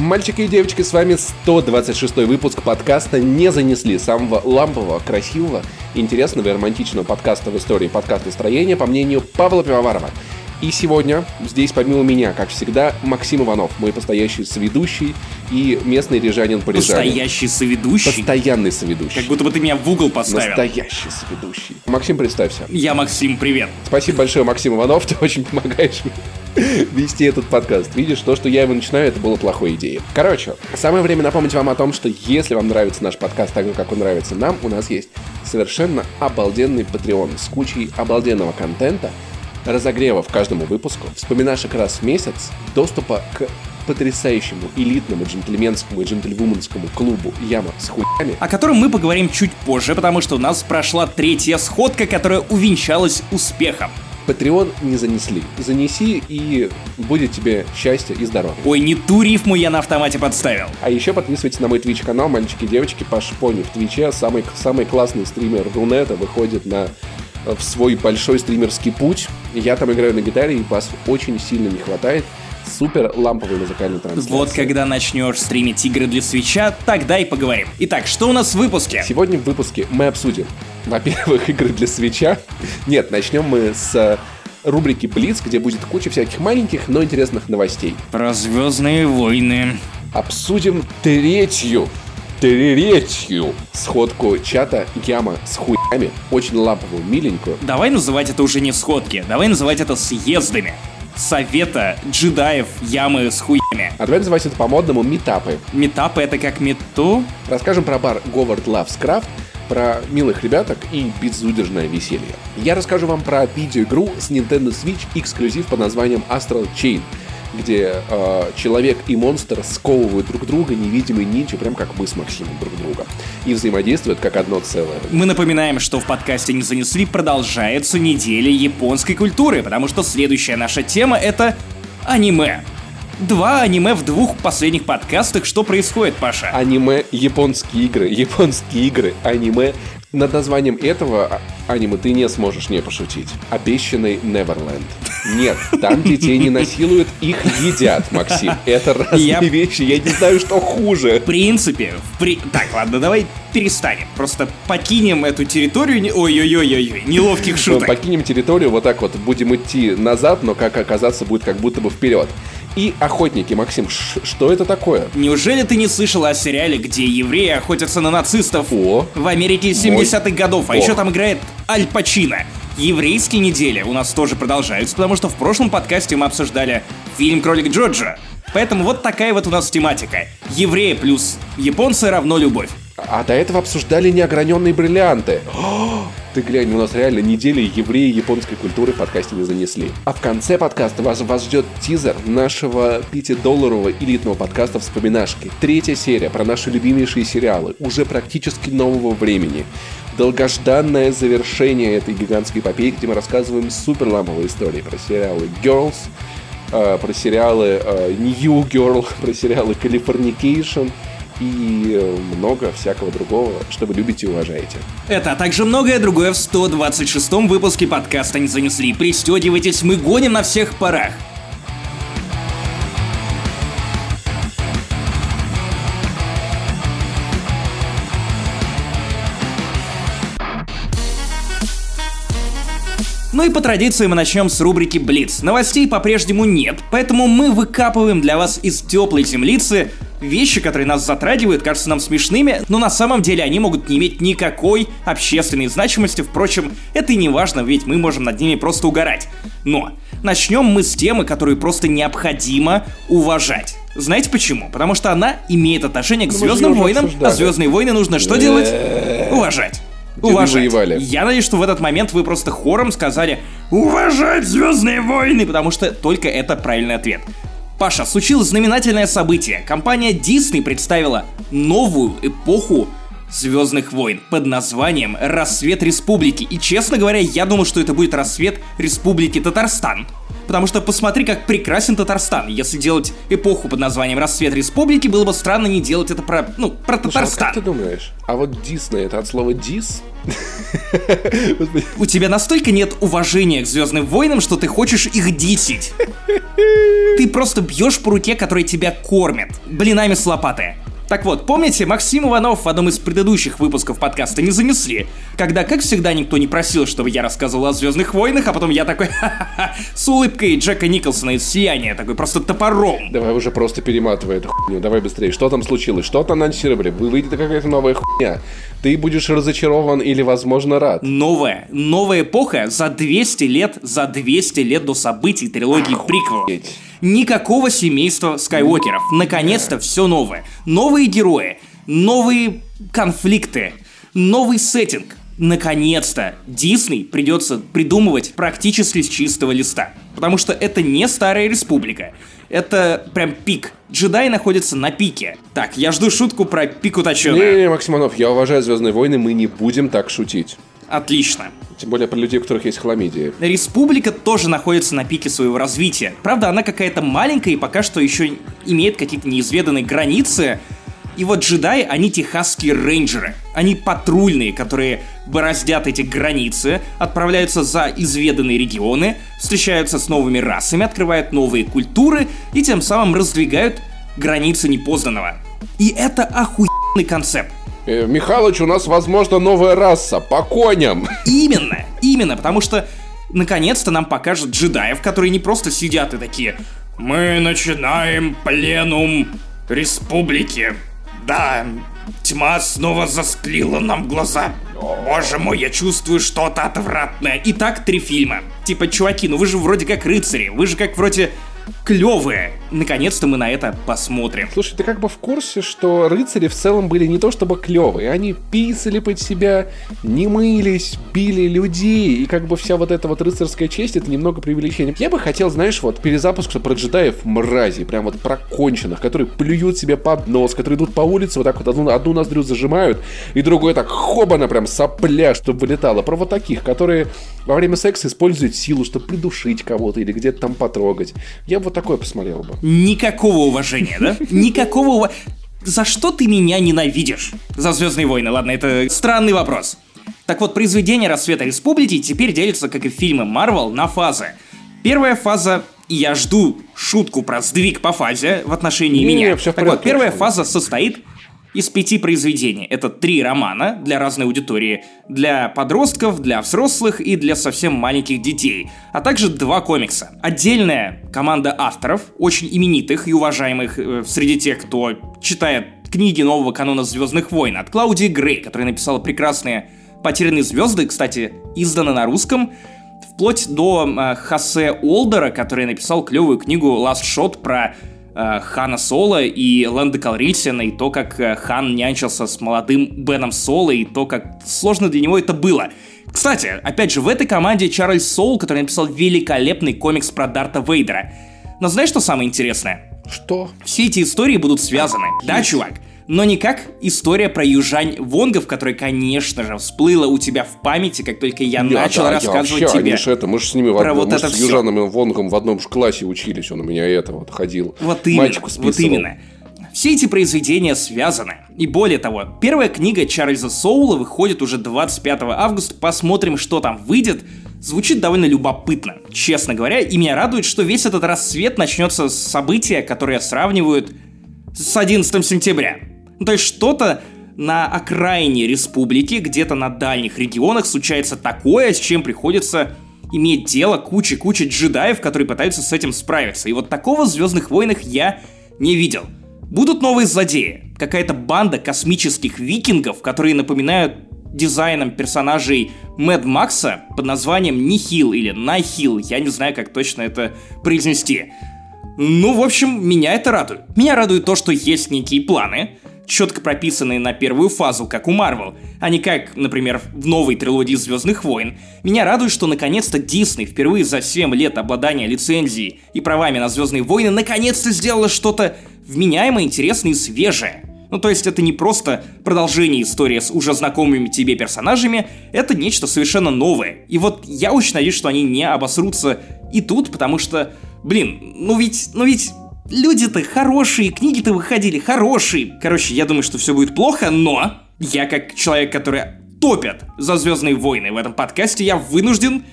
Мальчики и девочки, с вами 126 выпуск подкаста «Не занесли» самого лампового, красивого, интересного и романтичного подкаста в истории подкаста строения, по мнению Павла Пивоварова. И сегодня здесь помимо меня, как всегда, Максим Иванов, мой постоящий соведущий и местный рижанин по Настоящий соведущий? Постоянный соведущий. Как будто бы ты меня в угол поставил. Настоящий соведущий. Максим, представься. Я Максим, привет. Спасибо большое, Максим Иванов, ты очень помогаешь мне вести этот подкаст. Видишь, то, что я его начинаю, это было плохой идеей. Короче, самое время напомнить вам о том, что если вам нравится наш подкаст так же, как он нравится нам, у нас есть совершенно обалденный Patreon с кучей обалденного контента, разогрева в каждому выпуску, вспоминашек раз в месяц, доступа к потрясающему элитному джентльменскому и джентльвуменскому клубу Яма с хуями. О котором мы поговорим чуть позже, потому что у нас прошла третья сходка, которая увенчалась успехом. Patreon не занесли. Занеси, и будет тебе счастье и здоровье. Ой, не ту рифму я на автомате подставил. А еще подписывайтесь на мой Twitch канал «Мальчики и девочки» по Пони в Твиче. Самый, самый классный стример Рунета выходит на в свой большой стримерский путь. Я там играю на гитаре, и вас очень сильно не хватает. Супер ламповый музыкальный трансляции. Вот когда начнешь стримить игры для свеча, тогда и поговорим. Итак, что у нас в выпуске? Сегодня в выпуске мы обсудим, во-первых, игры для свеча. Нет, начнем мы с рубрики Блиц, где будет куча всяких маленьких, но интересных новостей. Про Звездные войны. Обсудим третью третью сходку чата Яма с хуями. Очень ламповую, миленькую. Давай называть это уже не сходки, давай называть это съездами. Совета джедаев Ямы с хуями. А давай называть это по-модному метапы. Метапы это как мету? Расскажем про бар Говард Craft, про милых ребяток и безудержное веселье. Я расскажу вам про видеоигру с Nintendo Switch эксклюзив под названием Astral Chain – где э, человек и монстр сковывают друг друга, невидимые нинчи, прям как мы с Максимом друг друга. И взаимодействуют как одно целое. Мы напоминаем, что в подкасте «Не занесли» продолжается неделя японской культуры, потому что следующая наша тема — это аниме. Два аниме в двух последних подкастах. Что происходит, Паша? Аниме, японские игры, японские игры, аниме, над названием этого аниме ты не сможешь не пошутить. Обещанный Неверленд. Нет, там детей не насилуют, их едят, Максим. Это разные я... вещи, я не знаю, что хуже. В принципе, в при... Так, ладно, давай перестанем. Просто покинем эту территорию. Ой-ой-ой-ой, неловких шуток. Покинем территорию, вот так вот будем идти назад, но как оказаться будет как будто бы вперед и охотники. Максим, что это такое? Неужели ты не слышал о сериале, где евреи охотятся на нацистов о, в Америке 70-х годов, а о. еще там играет Аль Пачино? Еврейские недели у нас тоже продолжаются, потому что в прошлом подкасте мы обсуждали фильм «Кролик Джорджа». Поэтому вот такая вот у нас тематика. Евреи плюс японцы равно любовь. А до этого обсуждали неограненные бриллианты. Ты глянь, у нас реально недели евреи японской культуры в подкасте не занесли. А в конце подкаста вас, вас ждет тизер нашего 5-долларового элитного подкаста «Вспоминашки». Третья серия про наши любимейшие сериалы, уже практически нового времени. Долгожданное завершение этой гигантской эпопеи, где мы рассказываем супер ламповые истории про сериалы Girls, э, про сериалы э, New Girl, про сериалы Californication — и э, много всякого другого, что вы любите и уважаете. Это, а также многое другое в 126-м выпуске подкаста «Не занесли». Пристегивайтесь, мы гоним на всех парах. Ну и по традиции мы начнем с рубрики Блиц. Новостей по-прежнему нет, поэтому мы выкапываем для вас из теплой землицы вещи, которые нас затрагивают, кажутся нам смешными, но на самом деле они могут не иметь никакой общественной значимости. Впрочем, это и не важно, ведь мы можем над ними просто угорать. Но начнем мы с темы, которую просто необходимо уважать. Знаете почему? Потому что она имеет отношение к Звездным войнам, а Звездные войны нужно что делать? Уважать уважать. Воевали. Я надеюсь, что в этот момент вы просто хором сказали «Уважать Звездные войны», потому что только это правильный ответ. Паша, случилось знаменательное событие. Компания Disney представила новую эпоху Звездных войн под названием «Рассвет Республики». И, честно говоря, я думал, что это будет «Рассвет Республики Татарстан». Потому что посмотри, как прекрасен Татарстан. Если делать эпоху под названием «Рассвет Республики», было бы странно не делать это про, ну, про Слушай, а Татарстан. как ты думаешь? А вот Дисней это от слова дис? У тебя настолько нет уважения к Звездным войнам, что ты хочешь их дисить. Ты просто бьешь по руке, которая тебя кормит. Блинами с лопаты. Так вот, помните, Максим Иванов в одном из предыдущих выпусков подкаста не занесли, когда, как всегда, никто не просил, чтобы я рассказывал о Звездных войнах, а потом я такой, ха-ха-ха, с улыбкой Джека Николсона из «Сияния», такой просто топором. Давай уже просто перематывай эту хуйню. Давай быстрее. Что там случилось? Что там анонсировали? Вы- Выйдет какая-то новая хуйня. Ты будешь разочарован или, возможно, рад. Новая, новая эпоха за 200 лет, за 200 лет до событий трилогии приквелов. Никакого семейства Скайуокеров. Наконец-то все новое. Новые герои, новые конфликты, новый сеттинг. Наконец-то Дисней придется придумывать практически с чистого листа. Потому что это не Старая Республика. Это прям пик. Джедаи находятся на пике. Так, я жду шутку про пику точеную. Не-не-не, Максиманов, я уважаю Звездные войны, мы не будем так шутить. Отлично. Тем более про людей, у которых есть хламидия. Республика тоже находится на пике своего развития. Правда, она какая-то маленькая и пока что еще имеет какие-то неизведанные границы. И вот джедаи, они техасские рейнджеры. Они патрульные, которые бороздят эти границы, отправляются за изведанные регионы, встречаются с новыми расами, открывают новые культуры и тем самым раздвигают границы непознанного. И это охуенный концепт. Э, Михалыч, у нас, возможно, новая раса. По коням. Именно, именно, потому что наконец-то нам покажут джедаев, которые не просто сидят и такие «Мы начинаем пленум республики». Да, тьма снова засклила нам глаза. Боже мой, я чувствую что-то отвратное. Итак, три фильма. Типа, чуваки, ну вы же вроде как рыцари, вы же как вроде клевые. Наконец-то мы на это посмотрим. Слушай, ты как бы в курсе, что рыцари в целом были не то чтобы клевые, они писали под себя, не мылись, били людей, и как бы вся вот эта вот рыцарская честь, это немного преувеличение. Я бы хотел, знаешь, вот перезапуск про джедаев мрази, прям вот про конченых, которые плюют себе под нос, которые идут по улице, вот так вот одну, одну ноздрю зажимают, и другой так хобана прям сопля, чтобы вылетало. Про вот таких, которые во время секса используют силу, чтобы придушить кого-то или где-то там потрогать. Я бы вот такое посмотрел бы. Никакого уважения, да? Никакого уважения. За что ты меня ненавидишь? За Звездные войны, ладно, это странный вопрос. Так вот, произведение «Рассвета Республики» теперь делится, как и фильмы Марвел, на фазы. Первая фаза и я жду шутку про сдвиг по фазе в отношении Не-не, меня. всё в так вот, порядке, первая Руслан. фаза состоит из пяти произведений. Это три романа для разной аудитории, для подростков, для взрослых и для совсем маленьких детей, а также два комикса. Отдельная команда авторов, очень именитых и уважаемых э, среди тех, кто читает книги нового канона Звездных войн, от Клаудии Грей, которая написала прекрасные «Потерянные звезды», кстати, изданы на русском, вплоть до э, Хосе Олдера, который написал клевую книгу Last Shot про Хана Соло и Лэнда Калрисина, и то, как э, Хан нянчился с молодым Беном Соло, и то, как сложно для него это было. Кстати, опять же, в этой команде Чарльз Соул, который написал великолепный комикс про Дарта Вейдера. Но знаешь, что самое интересное? Что? Все эти истории будут связаны. Да, чувак? Но не как история про южань Вонгов, которая, конечно же, всплыла у тебя в памяти, как только я Не, начал да, я рассказывать вообще, тебе. Ж это, мы же с ними в про одном, вот мы это с всё. Южаном Вонгом в одном же классе учились, он у меня это вот ходил. Вот именно, Мальчику вот именно. Все эти произведения связаны. И более того, первая книга Чарльза Соула выходит уже 25 августа. Посмотрим, что там выйдет. Звучит довольно любопытно, честно говоря, и меня радует, что весь этот рассвет начнется с события, которые сравнивают с 11 сентября. Ну, то есть что-то на окраине республики, где-то на дальних регионах случается такое, с чем приходится иметь дело куче-куче джедаев, которые пытаются с этим справиться. И вот такого в Звездных войнах я не видел. Будут новые злодеи. Какая-то банда космических викингов, которые напоминают дизайном персонажей Мэд Макса под названием Нихил или Найхил. Я не знаю, как точно это произнести. Ну, в общем, меня это радует. Меня радует то, что есть некие планы, четко прописанные на первую фазу, как у Марвел, а не как, например, в новой трилогии Звездных войн. Меня радует, что наконец-то Дисней впервые за 7 лет обладания лицензией и правами на Звездные войны наконец-то сделала что-то вменяемое, интересное и свежее. Ну, то есть это не просто продолжение истории с уже знакомыми тебе персонажами, это нечто совершенно новое. И вот я очень надеюсь, что они не обосрутся и тут, потому что, блин, ну ведь, ну ведь люди-то хорошие, книги-то выходили хорошие. Короче, я думаю, что все будет плохо, но я как человек, который топят за Звездные войны в этом подкасте, я вынужден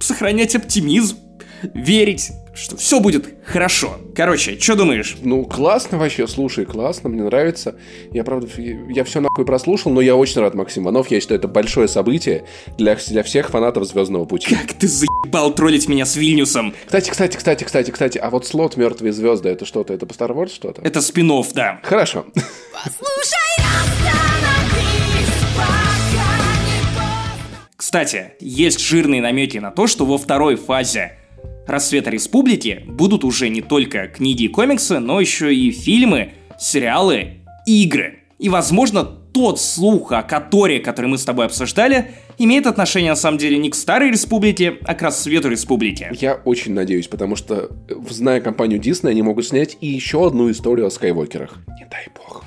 сохранять оптимизм, верить, что все будет хорошо. Короче, что думаешь? Ну, классно вообще, слушай, классно, мне нравится. Я, правда, я все нахуй прослушал, но я очень рад, Максим Иванов. Я считаю, это большое событие для, для всех фанатов Звездного пути. Как ты заебал троллить меня с Вильнюсом. Кстати, кстати, кстати, кстати, кстати, а вот слот Мертвые звезды это что-то? Это по Star Wars что-то? Это спин да. Хорошо. Послушай. Кстати, есть жирные намеки на то, что во второй фазе Рассвета Республики будут уже не только книги и комиксы, но еще и фильмы, сериалы игры. И, возможно, тот слух о Которе, который мы с тобой обсуждали, имеет отношение на самом деле не к Старой Республике, а к Рассвету Республики. Я очень надеюсь, потому что, зная компанию Disney, они могут снять и еще одну историю о Скайуокерах. Не дай бог.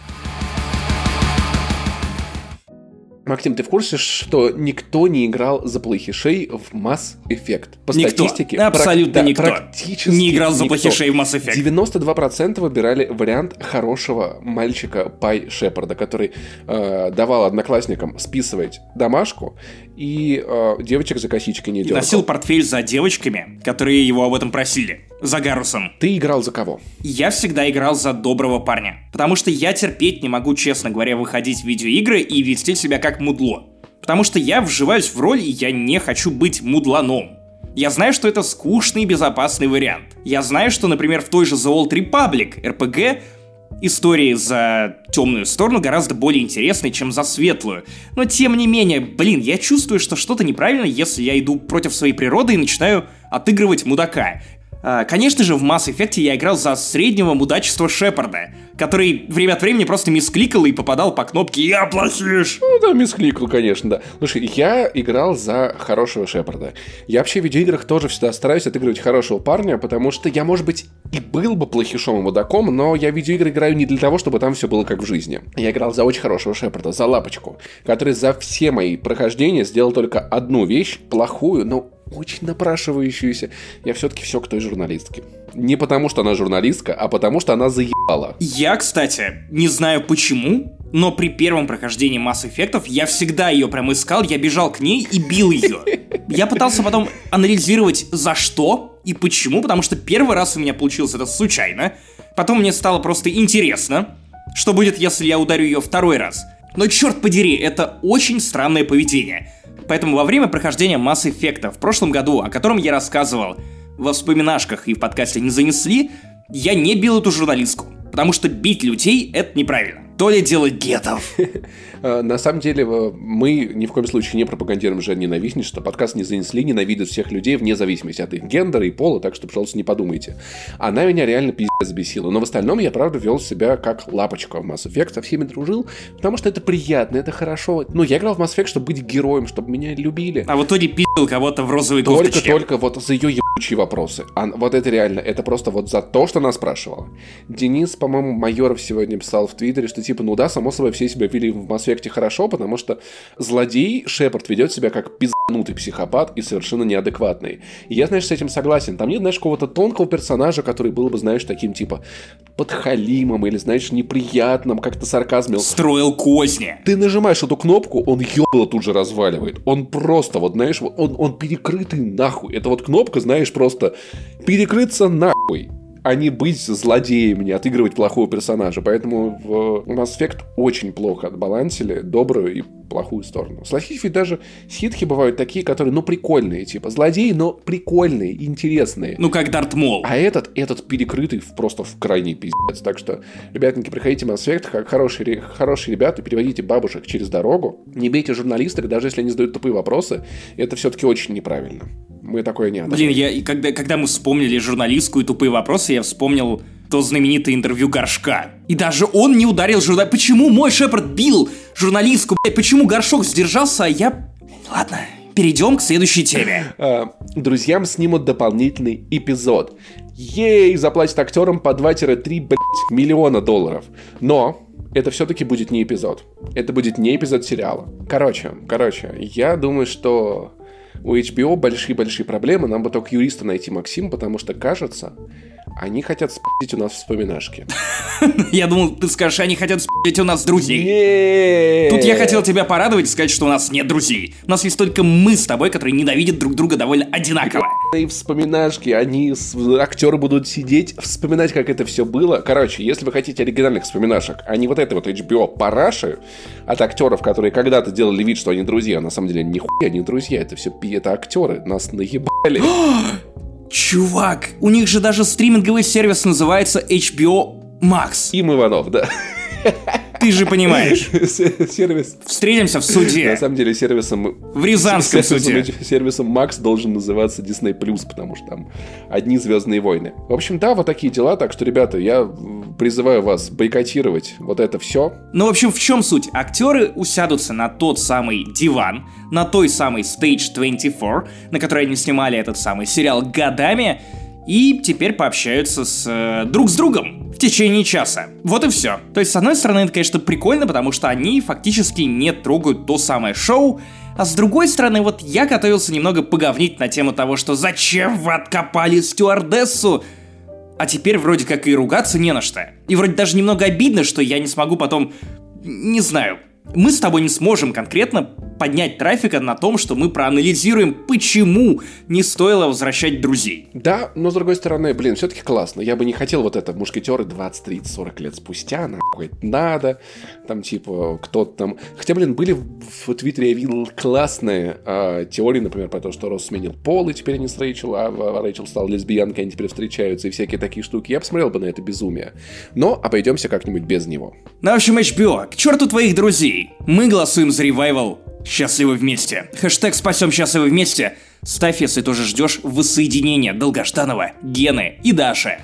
Максим, ты в курсе, что никто не играл за плохишей в Mass Effect? По никто. статистике. Абсолютно прак- никто. Практически не играл за плохишей в Mass Effect. 92% выбирали вариант хорошего мальчика Пай Шепарда, который э, давал одноклассникам списывать домашку и э, девочек за косички не дергал. носил портфель за девочками, которые его об этом просили. За Гарусом. Ты играл за кого? Я всегда играл за доброго парня. Потому что я терпеть не могу, честно говоря, выходить в видеоигры и вести себя как мудло. Потому что я вживаюсь в роль, и я не хочу быть мудланом. Я знаю, что это скучный и безопасный вариант. Я знаю, что, например, в той же The Old Republic RPG истории за темную сторону гораздо более интересны, чем за светлую. Но тем не менее, блин, я чувствую, что что-то неправильно, если я иду против своей природы и начинаю отыгрывать мудака. А, конечно же, в Mass Effect я играл за среднего мудачества Шепарда, который время от времени просто мискликал и попадал по кнопке «Я плохиш!» Ну да, мискликал, конечно, да. Слушай, я играл за хорошего Шепарда. Я вообще в видеоиграх тоже всегда стараюсь отыгрывать хорошего парня, потому что я, может быть, и был бы плохишом и мудаком, но я в видеоигры играю не для того, чтобы там все было как в жизни. Я играл за очень хорошего Шепарда, за Лапочку, который за все мои прохождения сделал только одну вещь, плохую, но очень напрашивающуюся. Я все-таки все к той журналистке. Не потому, что она журналистка, а потому, что она заебала. Я, кстати, не знаю почему, но при первом прохождении Mass Effect я всегда ее прям искал, я бежал к ней и бил ее. Я пытался потом анализировать за что и почему, потому что первый раз у меня получилось это случайно. Потом мне стало просто интересно, что будет, если я ударю ее второй раз. Но черт подери, это очень странное поведение. Поэтому во время прохождения Mass Effect в прошлом году, о котором я рассказывал во вспоминашках и в подкасте «Не занесли», я не бил эту журналистку, потому что бить людей — это неправильно. То ли дело гетов. Э, на самом деле, э, мы ни в коем случае не пропагандируем же ненавистничество. Подкаст не занесли, ненавидят всех людей вне зависимости от их гендера и пола, так что, пожалуйста, не подумайте. Она меня реально пиздец бесила. Но в остальном я, правда, вел себя как лапочка в Mass Effect, со всеми дружил, потому что это приятно, это хорошо. Ну, я играл в Mass Effect, чтобы быть героем, чтобы меня любили. А в итоге пиздил кого-то в розовой только, кофточке. Только, только вот за ее ебучие вопросы. А, вот это реально, это просто вот за то, что она спрашивала. Денис, по-моему, Майоров сегодня писал в Твиттере, что типа, ну да, само собой, все себя вели в Mass Effect хорошо, потому что злодей Шепард ведет себя как пизданутый психопат и совершенно неадекватный. И я, знаешь, с этим согласен. Там нет, знаешь, какого-то тонкого персонажа, который был бы, знаешь, таким типа подхалимом или, знаешь, неприятным, как-то сарказмил. Строил козни. Ты нажимаешь эту кнопку, он ебало тут же разваливает. Он просто, вот, знаешь, он, он перекрытый нахуй. Это вот кнопка, знаешь, просто перекрыться нахуй а не быть злодеем, не отыгрывать плохого персонажа. Поэтому в Mass Effect очень плохо отбалансили добрую и плохую сторону. Согласитесь, ведь даже ситхи бывают такие, которые, ну, прикольные, типа злодеи, но прикольные, интересные. Ну, как Дарт Мол. А этот, этот перекрытый просто в крайний пиздец. Так что, ребятники, приходите в Mass Effect, как хорошие, хорошие ребята, переводите бабушек через дорогу, не бейте журналистов, даже если они задают тупые вопросы, это все-таки очень неправильно. Мы такое не одобряем. Блин, я, когда, когда мы вспомнили журналистскую тупые вопросы, я вспомнил то знаменитое интервью Горшка. И даже он не ударил журналиста. Почему мой Шепард бил журналистку? Блядь, почему Горшок сдержался, а я... Ладно, перейдем к следующей теме. А, друзьям снимут дополнительный эпизод. Ей, заплатят актерам по 2-3, блядь, миллиона долларов. Но это все-таки будет не эпизод. Это будет не эпизод сериала. Короче, короче, я думаю, что у HBO большие-большие проблемы. Нам бы только юриста найти, Максим, потому что, кажется, они хотят спить у нас вспоминашки. Я думал, ты скажешь, они хотят спить у нас друзей. Тут я хотел тебя порадовать и сказать, что у нас нет друзей. У нас есть только мы с тобой, которые ненавидят друг друга довольно одинаково. И вспоминашки, они, актеры будут сидеть, вспоминать, как это все было. Короче, если вы хотите оригинальных вспоминашек, а не вот это вот HBO параши от актеров, которые когда-то делали вид, что они друзья, а на самом деле нихуя не друзья, это все это актеры, нас наебали. Чувак, у них же даже стриминговый сервис называется HBO Max. Им Иванов, да. Ты же понимаешь. Сервис. Встретимся в На суде. самом деле сервисом В Рязанском сервисом, суде. сервисом Max должен называться Disney Plus, потому что там одни Звездные войны. В общем, да, вот такие дела. Так что, ребята, я призываю вас бойкотировать вот это все. Ну, в общем, в чем суть? Актеры усядутся на тот самый диван, на той самой Stage 24, на которой они снимали этот самый сериал годами, и теперь пообщаются с э, друг с другом в течение часа. Вот и все. То есть, с одной стороны, это, конечно, прикольно, потому что они фактически не трогают то самое шоу, а с другой стороны, вот я готовился немного поговнить на тему того, что зачем вы откопали стюардессу, а теперь вроде как и ругаться не на что. И вроде даже немного обидно, что я не смогу потом... Не знаю. Мы с тобой не сможем конкретно поднять трафика на том, что мы проанализируем, почему не стоило возвращать друзей. Да, но с другой стороны, блин, все-таки классно. Я бы не хотел вот это мушкетеры 20, 30, 40 лет спустя, нахуй надо. Там типа кто-то там... Хотя, блин, были в, в Твиттере, я видел классные а, теории, например, про то, что Росс сменил пол, и теперь они с Рэйчел, а, а Рэйчел стала лесбиянкой, они теперь встречаются, и всякие такие штуки. Я посмотрел бы на это безумие. Но обойдемся как-нибудь без него. Ну, в общем, HBO, к черту твоих друзей. Мы голосуем за ревайвал «Счастливы вместе». Хэштег «Спасем счастливы вместе». Ставь, если тоже ждешь воссоединения долгожданного Гены и Даши.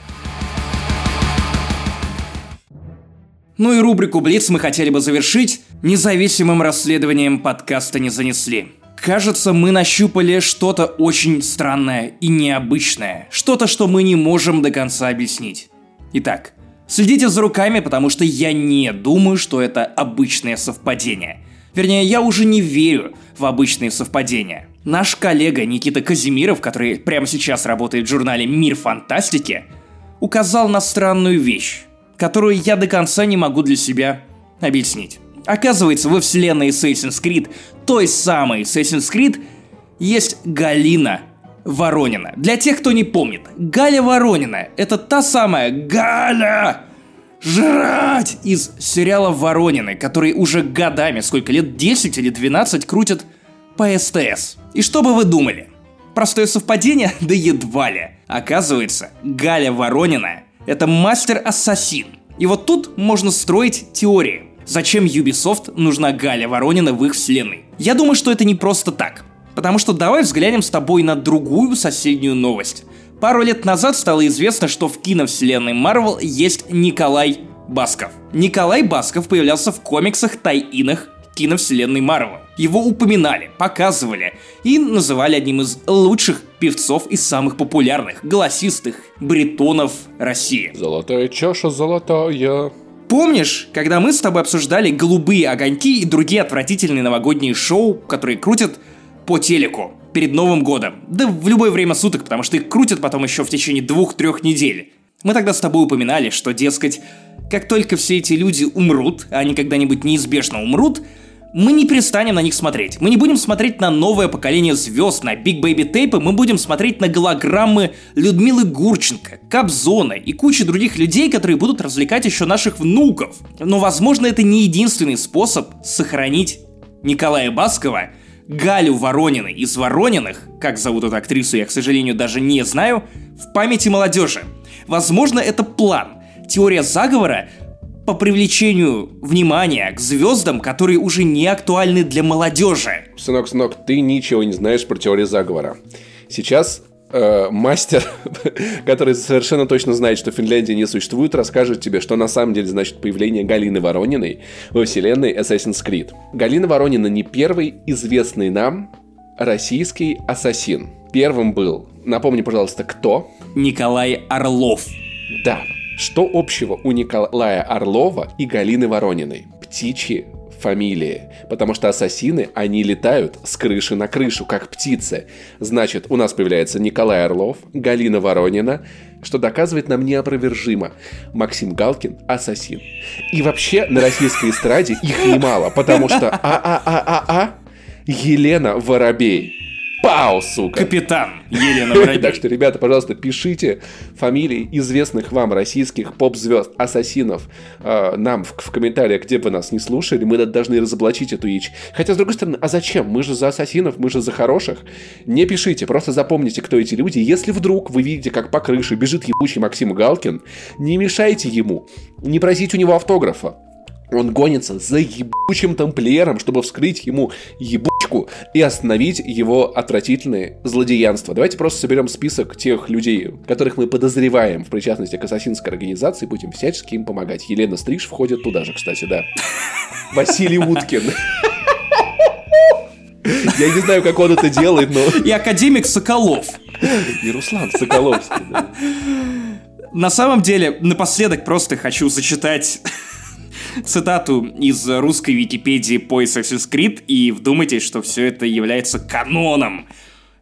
Ну и рубрику «Блиц» мы хотели бы завершить независимым расследованием подкаста «Не занесли». Кажется, мы нащупали что-то очень странное и необычное. Что-то, что мы не можем до конца объяснить. Итак, следите за руками, потому что я не думаю, что это обычное совпадение. Вернее, я уже не верю в обычные совпадения. Наш коллега Никита Казимиров, который прямо сейчас работает в журнале «Мир фантастики», указал на странную вещь, которую я до конца не могу для себя объяснить. Оказывается, во вселенной Assassin's Creed, той самой Assassin's Creed, есть Галина Воронина. Для тех, кто не помнит, Галя Воронина – это та самая Галя жрать из сериала Воронины, который уже годами, сколько лет, 10 или 12 крутят по СТС. И что бы вы думали? Простое совпадение? Да едва ли. Оказывается, Галя Воронина – это мастер-ассасин. И вот тут можно строить теории. Зачем Ubisoft нужна Галя Воронина в их вселенной? Я думаю, что это не просто так. Потому что давай взглянем с тобой на другую соседнюю новость. Пару лет назад стало известно, что в киновселенной Marvel есть Николай Басков. Николай Басков появлялся в комиксах Тай-Инах киновселенной Marvel. Его упоминали, показывали и называли одним из лучших певцов и самых популярных, голосистых бритонов России. Золотая чаша золотая. Помнишь, когда мы с тобой обсуждали «Голубые огоньки» и другие отвратительные новогодние шоу, которые крутят по телеку перед Новым годом? Да в любое время суток, потому что их крутят потом еще в течение двух-трех недель. Мы тогда с тобой упоминали, что, дескать, как только все эти люди умрут, а они когда-нибудь неизбежно умрут, мы не перестанем на них смотреть. Мы не будем смотреть на новое поколение звезд, на Big Baby Tape, мы будем смотреть на голограммы Людмилы Гурченко, Кобзона и кучи других людей, которые будут развлекать еще наших внуков. Но, возможно, это не единственный способ сохранить Николая Баскова, Галю Воронина из Ворониных, как зовут эту актрису, я, к сожалению, даже не знаю, в памяти молодежи. Возможно, это план. Теория заговора по привлечению внимания к звездам, которые уже не актуальны для молодежи. Сынок, сынок, ты ничего не знаешь про теорию заговора. Сейчас э, мастер, который совершенно точно знает, что Финляндия не существует, расскажет тебе, что на самом деле значит появление Галины Ворониной во вселенной Assassin's Creed. Галина Воронина не первый известный нам российский ассасин. Первым был, напомни, пожалуйста, кто? Николай Орлов. Да, Что общего у Николая Орлова и Галины Ворониной? Птичьи фамилии. Потому что ассасины, они летают с крыши на крышу, как птицы. Значит, у нас появляется Николай Орлов, Галина Воронина, что доказывает нам неопровержимо. Максим Галкин – ассасин. И вообще на российской эстраде их немало, потому что а-а-а-а-а Елена Воробей. Пау, сука! Капитан Елена Воробей. Так что, ребята, пожалуйста, пишите фамилии известных вам российских поп-звезд, ассасинов э, нам в, в комментариях, где бы нас не слушали. Мы должны разоблачить эту ич. Хотя, с другой стороны, а зачем? Мы же за ассасинов, мы же за хороших. Не пишите, просто запомните, кто эти люди. Если вдруг вы видите, как по крыше бежит ебучий Максим Галкин, не мешайте ему, не просите у него автографа. Он гонится за ебучим тамплиером, чтобы вскрыть ему ебучку и остановить его отвратительные злодеянства. Давайте просто соберем список тех людей, которых мы подозреваем в причастности к ассасинской организации, будем всячески им помогать. Елена Стриж входит туда же, кстати, да. Василий Уткин. Я не знаю, как он это делает, но... И академик Соколов. И Руслан Соколовский, да. На самом деле, напоследок просто хочу зачитать цитату из русской Википедии по Assassin's Creed и вдумайтесь, что все это является каноном.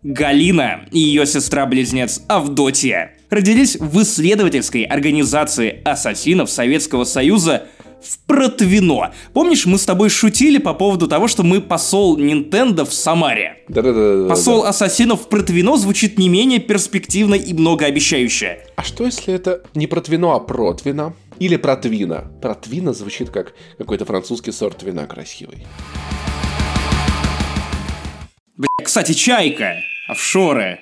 Галина и ее сестра-близнец Авдотья родились в исследовательской организации ассасинов Советского Союза в Протвино. Помнишь, мы с тобой шутили по поводу того, что мы посол Nintendo в Самаре? Да-да-да. Посол ассасинов в Протвино звучит не менее перспективно и многообещающе. А что если это не протвино, а протвина? Или протвина? Протвина звучит как какой-то французский сорт вина красивый. Бля, кстати, чайка, офшоры.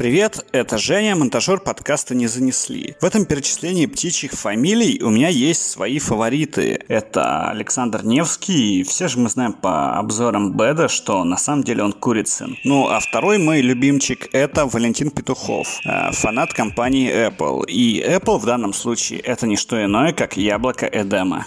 Привет, это Женя, монтажер подкаста «Не занесли». В этом перечислении птичьих фамилий у меня есть свои фавориты. Это Александр Невский, и все же мы знаем по обзорам Беда, что на самом деле он Курицын. Ну, а второй мой любимчик это Валентин Петухов, э, фанат компании Apple. И Apple в данном случае это не что иное, как яблоко Эдема.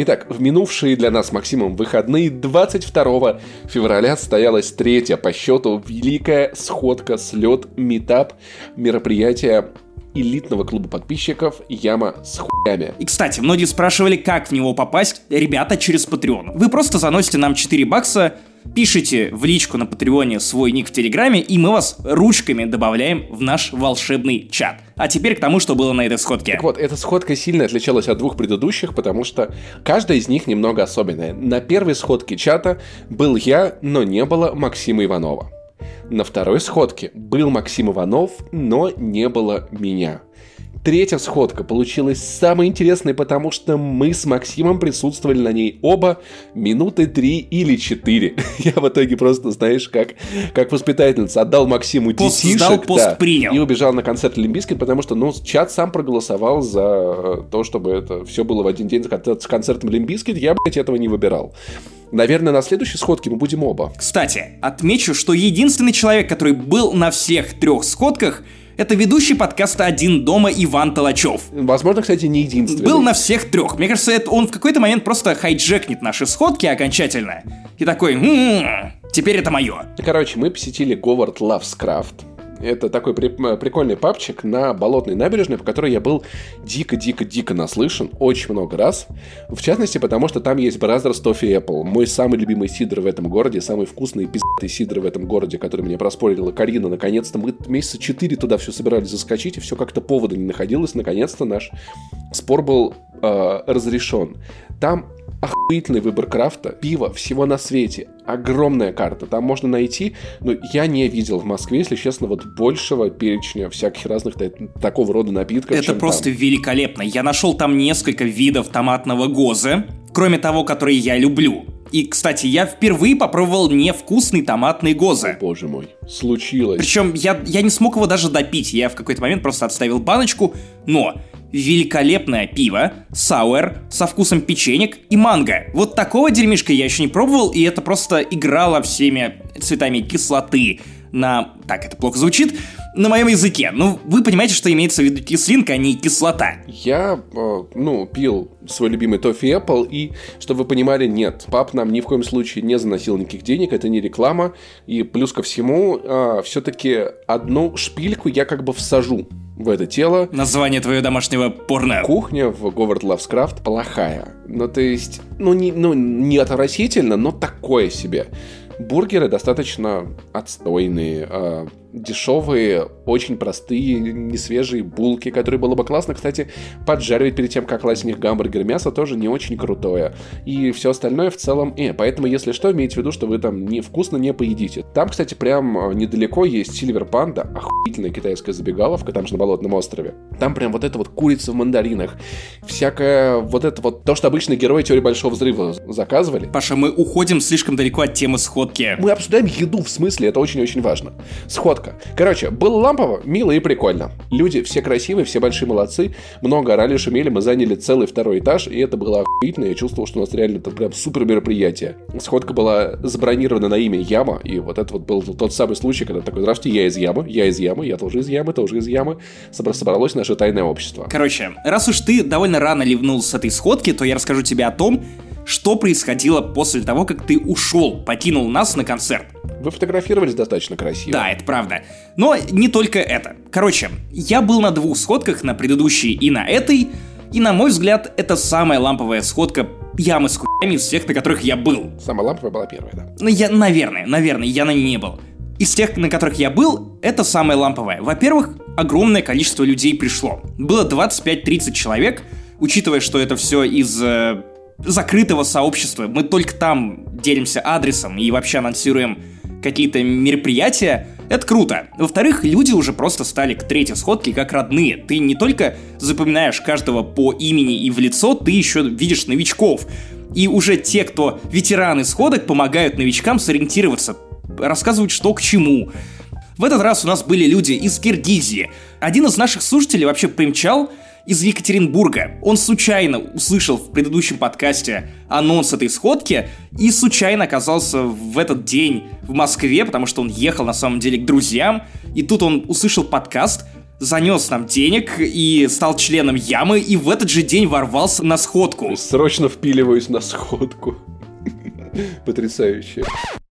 Итак, в минувшие для нас с Максимом выходные 22 февраля состоялась третья по счету великая сходка, слет, метап, мероприятие элитного клуба подписчиков Яма с хуями. И, кстати, многие спрашивали, как в него попасть. Ребята, через Patreon. Вы просто заносите нам 4 бакса, пишите в личку на Патреоне свой ник в Телеграме, и мы вас ручками добавляем в наш волшебный чат. А теперь к тому, что было на этой сходке. Так вот, эта сходка сильно отличалась от двух предыдущих, потому что каждая из них немного особенная. На первой сходке чата был я, но не было Максима Иванова. На второй сходке был Максим Иванов, но не было меня. Третья сходка получилась самой интересной, потому что мы с Максимом присутствовали на ней оба минуты три или четыре. Я в итоге просто, знаешь, как, как воспитательница отдал Максиму Пост детишек. сдал, пост да, принял. И убежал на концерт Limp Bizkit, потому что, ну, чат сам проголосовал за э, то, чтобы это все было в один день с кон- с концертом Limp Bizkit. Я, блядь, этого не выбирал. Наверное, на следующей сходке мы будем оба. Кстати, отмечу, что единственный человек, который был на всех трех сходках, это ведущий подкаста «Один дома» Иван Толачев. Возможно, кстати, не единственный. Был на всех трех. Мне кажется, это он в какой-то момент просто hijack нет наши сходки окончательно. И такой, «М-м, теперь это мое. Короче, мы посетили Говард Лавскрафт. Это такой при- прикольный папчик на Болотной набережной, по которой я был дико-дико-дико наслышан очень много раз. В частности, потому что там есть Brothers Toffee Apple. Мой самый любимый сидр в этом городе, самый вкусный пиздатый сидр в этом городе, который мне проспорила Карина. Наконец-то мы месяца четыре туда все собирались заскочить, и все как-то повода не находилось. Наконец-то наш спор был э, разрешен. Там охуительный выбор крафта, пива, всего на свете. Огромная карта. Там можно найти, но я не видел в Москве, если честно, вот большего перечня всяких разных та- такого рода напитков. Это просто там. великолепно. Я нашел там несколько видов томатного гоза, кроме того, который я люблю. И, кстати, я впервые попробовал невкусный томатный гоза. Боже мой, случилось. Причем я, я не смог его даже допить. Я в какой-то момент просто отставил баночку, но великолепное пиво, сауэр, со вкусом печенек и манго. Вот такого дерьмишка я еще не пробовал, и это просто играло всеми цветами кислоты на... Так, это плохо звучит. На моем языке. Ну, вы понимаете, что имеется в виду кислинка, а не кислота. Я, э, ну, пил свой любимый тофи Apple, и, чтобы вы понимали, нет, пап нам ни в коем случае не заносил никаких денег, это не реклама, и плюс ко всему, все-таки одну шпильку я как бы всажу в это тело. Название твоего домашнего порно. Кухня в Говард Лавскрафт плохая. Ну, то есть, ну не, ну, не отвратительно, но такое себе. Бургеры достаточно отстойные, э, дешевые, очень простые, несвежие булки, которые было бы классно, кстати, поджаривать перед тем, как класть в них гамбургер. Мясо тоже не очень крутое. И все остальное в целом, э, поэтому, если что, имейте в виду, что вы там не вкусно не поедите. Там, кстати, прям э, недалеко есть Сильвер Панда, охуительная китайская забегаловка, там же на Болотном острове. Там прям вот это вот курица в мандаринах, всякое вот это вот, то, что обычно герои теории Большого Взрыва заказывали. Паша, мы уходим слишком далеко от темы сходки. Мы обсуждаем еду в смысле, это очень-очень важно. Сходка. Короче, было лампово, мило и прикольно. Люди все красивые, все большие молодцы, много орали, шумели, мы заняли целый второй этаж, и это было охуительно, я чувствовал, что у нас реально это прям супер мероприятие. Сходка была забронирована на имя Яма, и вот это вот был тот самый случай, когда такой, здравствуйте, я из Ямы, я из Ямы, я тоже из Ямы, тоже из Ямы. Собра- Собралось наше тайное общество. Короче, раз уж ты довольно рано ливнул с этой сходки, то я расскажу тебе о том, что происходило после того, как ты ушел, покинул нас на концерт. Вы фотографировались достаточно красиво. Да, это правда. Но не только это. Короче, я был на двух сходках, на предыдущей и на этой, и на мой взгляд, это самая ламповая сходка ямы с хуями из всех, на которых я был. Самая ламповая была первая, да. Ну, я, наверное, наверное, я на ней не был. Из тех, на которых я был, это самое ламповое. Во-первых, огромное количество людей пришло. Было 25-30 человек, учитывая, что это все из э, закрытого сообщества. Мы только там делимся адресом и вообще анонсируем какие-то мероприятия. Это круто. Во-вторых, люди уже просто стали к третьей сходке как родные. Ты не только запоминаешь каждого по имени и в лицо, ты еще видишь новичков. И уже те, кто ветераны сходок, помогают новичкам сориентироваться, рассказывают, что к чему. В этот раз у нас были люди из Киргизии. Один из наших слушателей вообще примчал из Екатеринбурга. Он случайно услышал в предыдущем подкасте анонс этой сходки и случайно оказался в этот день в Москве, потому что он ехал на самом деле к друзьям. И тут он услышал подкаст, занес нам денег и стал членом ямы, и в этот же день ворвался на сходку. Срочно впиливаюсь на сходку. Потрясающе.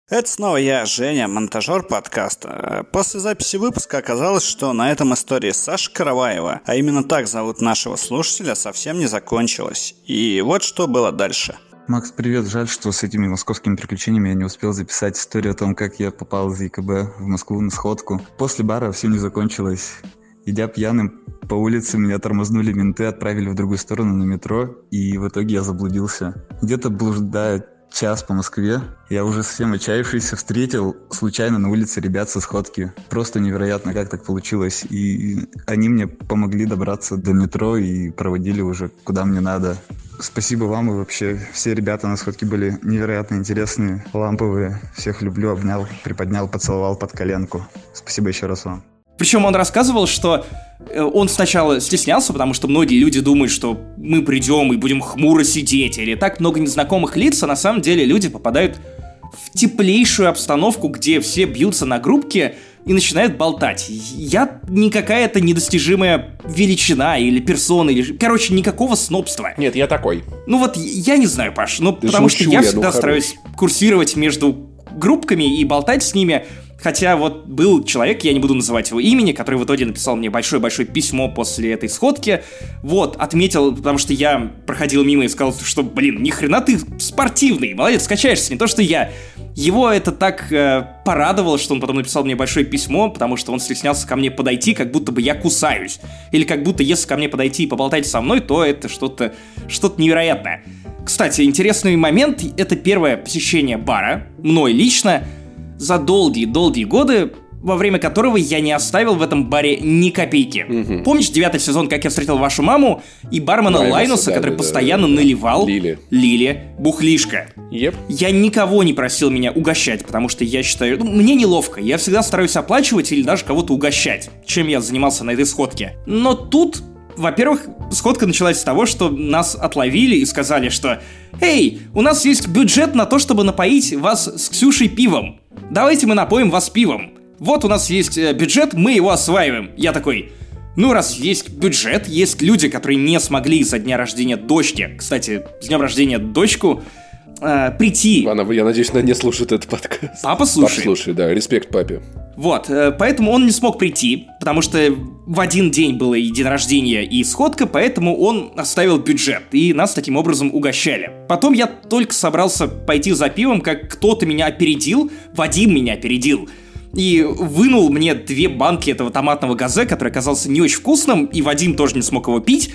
Это снова я, Женя, монтажер подкаста. После записи выпуска оказалось, что на этом история Саши Караваева, а именно так зовут нашего слушателя, совсем не закончилась. И вот что было дальше. Макс, привет. Жаль, что с этими московскими приключениями я не успел записать историю о том, как я попал из ЕКБ в Москву на сходку. После бара все не закончилось. Идя пьяным по улице, меня тормознули менты, отправили в другую сторону на метро, и в итоге я заблудился. Где-то блуждая час по Москве, я уже совсем отчаявшийся встретил случайно на улице ребят со сходки. Просто невероятно, как так получилось. И они мне помогли добраться до метро и проводили уже куда мне надо. Спасибо вам и вообще все ребята на сходке были невероятно интересные, ламповые. Всех люблю, обнял, приподнял, поцеловал под коленку. Спасибо еще раз вам. Причем он рассказывал, что э, он сначала стеснялся, потому что многие люди думают, что мы придем и будем хмуро сидеть, или так много незнакомых лиц, а на самом деле люди попадают в теплейшую обстановку, где все бьются на группке и начинают болтать. Я не какая-то недостижимая величина или персона, или... Короче, никакого снобства. Нет, я такой. Ну вот, я не знаю, Паш, ну Да потому шучу что я я, всегда стараюсь курсировать между группками и болтать с ними. Хотя вот был человек, я не буду называть его имени, который в итоге написал мне большое-большое письмо после этой сходки. Вот, отметил, потому что я проходил мимо и сказал, что, блин, ни хрена ты спортивный, молодец, скачаешься, не то что я. Его это так э, порадовало, что он потом написал мне большое письмо, потому что он стеснялся ко мне подойти, как будто бы я кусаюсь. Или как будто если ко мне подойти и поболтать со мной, то это что-то что-то невероятное. Кстати, интересный момент — это первое посещение бара, мной лично, за долгие-долгие годы, во время которого я не оставил в этом баре ни копейки. Помнишь девятый сезон, как я встретил вашу маму, и бармена Лайнуса, Лайнуса, да, который да, постоянно да, да. наливал Лили. Лили бухлишка. Еп. Я никого не просил меня угощать, потому что я считаю, ну, мне неловко. Я всегда стараюсь оплачивать или даже кого-то угощать, чем я занимался на этой сходке. Но тут, во-первых, сходка началась с того, что нас отловили и сказали, что «Эй, у нас есть бюджет на то, чтобы напоить вас с Ксюшей пивом. Давайте мы напоим вас пивом». вот у нас есть э, бюджет, мы его осваиваем. Я такой, ну, раз есть бюджет, есть люди, которые не смогли со дня рождения дочки, кстати, с днем рождения дочку, э, прийти. Она, я надеюсь, она не слушает этот подкаст. Папа слушает. Папа слушает, да, респект папе. Вот, э, поэтому он не смог прийти, потому что в один день было и день рождения, и сходка, поэтому он оставил бюджет, и нас таким образом угощали. Потом я только собрался пойти за пивом, как кто-то меня опередил, Вадим меня опередил, и вынул мне две банки этого томатного газе, который оказался не очень вкусным, и Вадим тоже не смог его пить,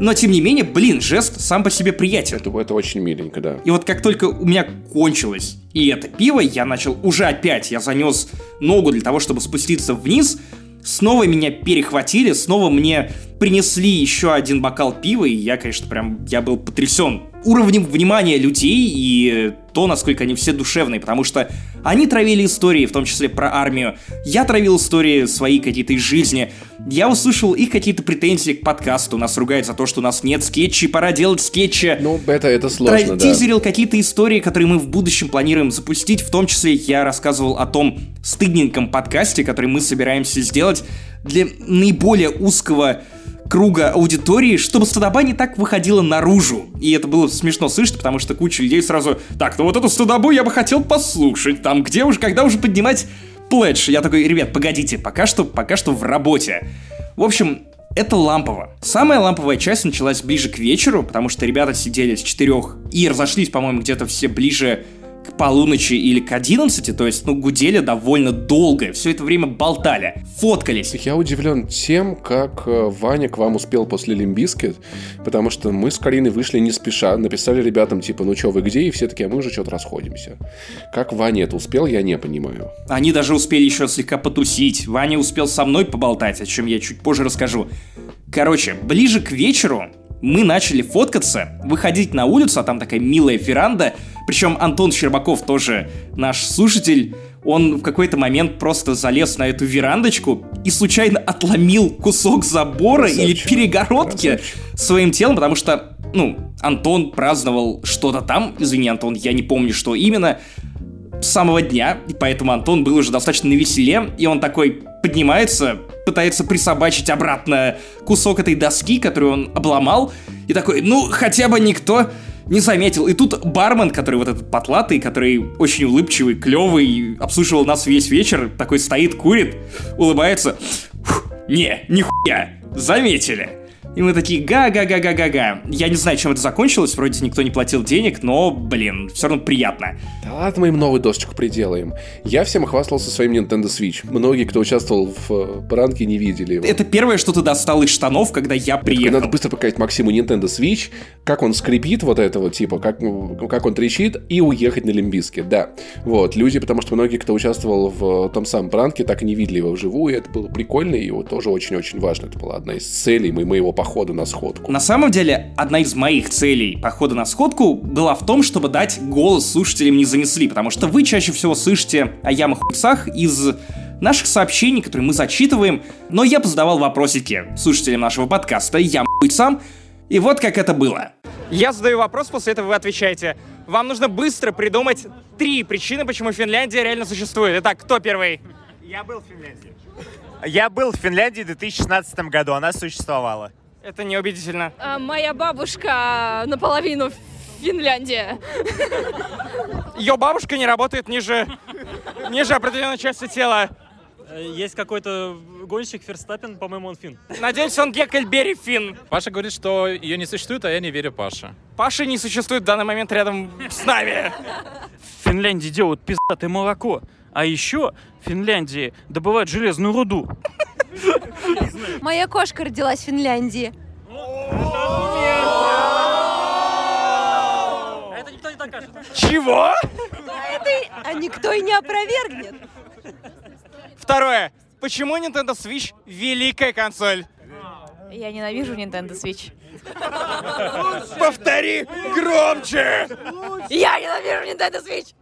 но тем не менее, блин, жест сам по себе приятен. Это, это очень миленько, да. И вот как только у меня кончилось и это пиво, я начал уже опять, я занес ногу для того, чтобы спуститься вниз, снова меня перехватили, снова мне принесли еще один бокал пива, и я, конечно, прям, я был потрясен уровнем внимания людей и то, насколько они все душевные, потому что они травили истории, в том числе про армию. Я травил истории свои какие-то из жизни. Я услышал их какие-то претензии к подкасту. Нас ругают за то, что у нас нет скетчей, пора делать скетчи. Ну, это, это сложно, Тра- да. Тизерил какие-то истории, которые мы в будущем планируем запустить. В том числе я рассказывал о том стыдненьком подкасте, который мы собираемся сделать для наиболее узкого круга аудитории, чтобы стыдоба не так выходила наружу. И это было смешно слышать, потому что куча людей сразу «Так, ну вот эту стыдобу я бы хотел послушать, там где уже, когда уже поднимать пледж?» Я такой «Ребят, погодите, пока что, пока что в работе». В общем, это лампово. Самая ламповая часть началась ближе к вечеру, потому что ребята сидели с четырех и разошлись, по-моему, где-то все ближе к полуночи или к 11, то есть, ну, гудели довольно долго, все это время болтали, фоткались. Я удивлен тем, как э, Ваня к вам успел после Limp Bizkit, потому что мы с Кариной вышли не спеша, написали ребятам, типа, ну чё, вы где? И все таки а мы уже что-то расходимся. Как Ваня это успел, я не понимаю. Они даже успели еще слегка потусить. Ваня успел со мной поболтать, о чем я чуть позже расскажу. Короче, ближе к вечеру мы начали фоткаться, выходить на улицу, а там такая милая веранда. Причем Антон Щербаков тоже наш слушатель. Он в какой-то момент просто залез на эту верандочку и случайно отломил кусок забора или Красавчик. перегородки Красавчик. своим телом, потому что, ну, Антон праздновал что-то там, извини, Антон, я не помню, что именно, с самого дня, и поэтому Антон был уже достаточно навеселе, и он такой поднимается, пытается присобачить обратно кусок этой доски, которую он обломал, и такой, ну, хотя бы никто не заметил. И тут бармен, который вот этот потлатый, который очень улыбчивый, клевый, обслуживал нас весь вечер, такой стоит, курит, улыбается. «Фух, Не, нихуя, заметили. И мы такие, га-га-га-га-га-га. Я не знаю, чем это закончилось, вроде никто не платил денег, но, блин, все равно приятно. Да ладно, мы им новую досочку приделаем. Я всем хвастался своим Nintendo Switch. Многие, кто участвовал в э, пранке, не видели его. Это первое, что ты достал из штанов, когда я приехал. Надо быстро показать Максиму Nintendo Switch, как он скрипит вот этого типа, как, как он трещит, и уехать на Лимбиске, да. Вот, люди, потому что многие, кто участвовал в том самом пранке, так и не видели его вживую, и это было прикольно, и вот тоже очень-очень важно. Это была одна из целей мо- моего похода на сходку. На самом деле, одна из моих целей похода на сходку была в том, чтобы дать голос слушателям не занесли, потому что вы чаще всего слышите о ямах хуйцах из наших сообщений, которые мы зачитываем, но я позадавал вопросики слушателям нашего подкаста «Ям хуйцам», и вот как это было. Я задаю вопрос, после этого вы отвечаете. Вам нужно быстро придумать три причины, почему Финляндия реально существует. Итак, кто первый? Я был в Финляндии. Я был в Финляндии в 2016 году, она существовала. Это неубедительно. А, Моя бабушка наполовину Финляндия. Ее бабушка не работает ниже, ниже определенной части тела. Есть какой-то гонщик Ферстаппин, по-моему, он фин. Надеюсь, он Геккельбери Финн. Паша говорит, что ее не существует, а я не верю Паше. Паши не существует в данный момент рядом с нами. В Финляндии делают пиздатое молоко. А еще в Финляндии добывают железную руду. Моя кошка родилась в Финляндии. Это никто не докажет. Чего? А никто и не опровергнет. Второе. Почему Nintendo Switch великая консоль? Я ненавижу Nintendo Switch. Повтори громче! Я ненавижу Nintendo Switch!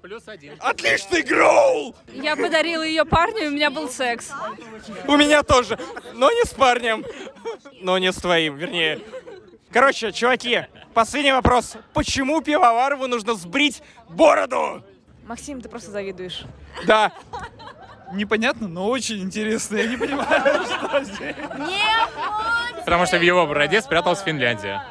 Отличный гроул! Я подарила ее парню, и у меня был секс. У меня тоже, но не с парнем. Но не с твоим, вернее. Короче, чуваки, последний вопрос. Почему пивоварову нужно сбрить бороду? Максим, ты просто завидуешь. Да. Непонятно, но очень интересно. Я не понимаю, что здесь. Потому что в его бороде спряталась Финляндия.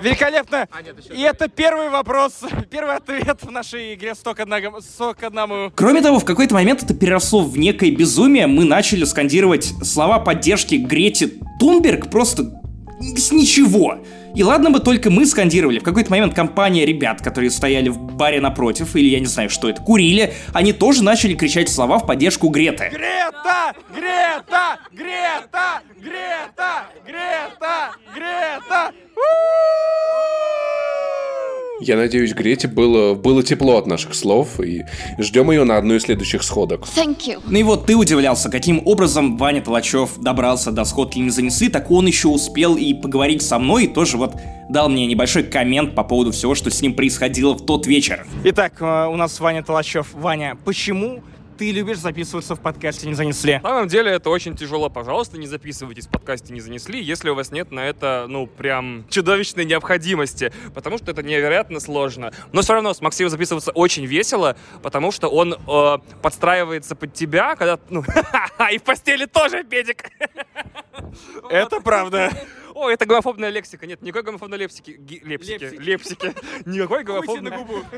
Великолепно! И это первый вопрос, первый ответ в нашей игре «Сто к одному». «Сто к одному». Кроме того, в какой-то момент это переросло в некое безумие. Мы начали скандировать слова поддержки Грети Тунберг просто с ничего. И ладно бы только мы скандировали. В какой-то момент компания ребят, которые стояли в баре напротив, или я не знаю, что это, курили, они тоже начали кричать слова в поддержку Греты. Грета! Грета! Грета! Грета! Грета! Грета! Я надеюсь, Грете было, было тепло от наших слов, и ждем ее на одной из следующих сходок. Thank you. Ну и вот ты удивлялся, каким образом Ваня Толачев добрался до сходки не занесли, так он еще успел и поговорить со мной, и тоже вот дал мне небольшой коммент по поводу всего, что с ним происходило в тот вечер. Итак, э, у нас Ваня Толачев. Ваня, почему ты любишь записываться в подкасте «Не занесли»? На самом деле это очень тяжело. Пожалуйста, не записывайтесь в подкасте «Не занесли», если у вас нет на это, ну, прям чудовищной необходимости, потому что это невероятно сложно. Но все равно с Максимом записываться очень весело, потому что он э, подстраивается под тебя, когда, ну, и в постели тоже, Педик. Это правда. О, это гомофобная лексика. Нет, никакой гомофобной лепсики. Ги- лепсики. Лепсики. Никакой гомофобной...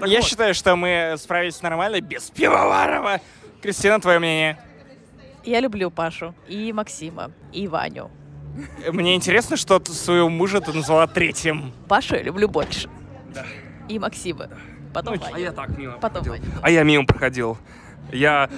Я считаю, что мы справились нормально без Пивоварова. Кристина, твое мнение? Я люблю Пашу и Максима, и Ваню. Мне интересно, что ты своего мужа ты назвала третьим. Пашу я люблю больше. И Максима. Потом А Ваню. я так мимо Потом проходил. Ваню. А я мимо проходил. Я...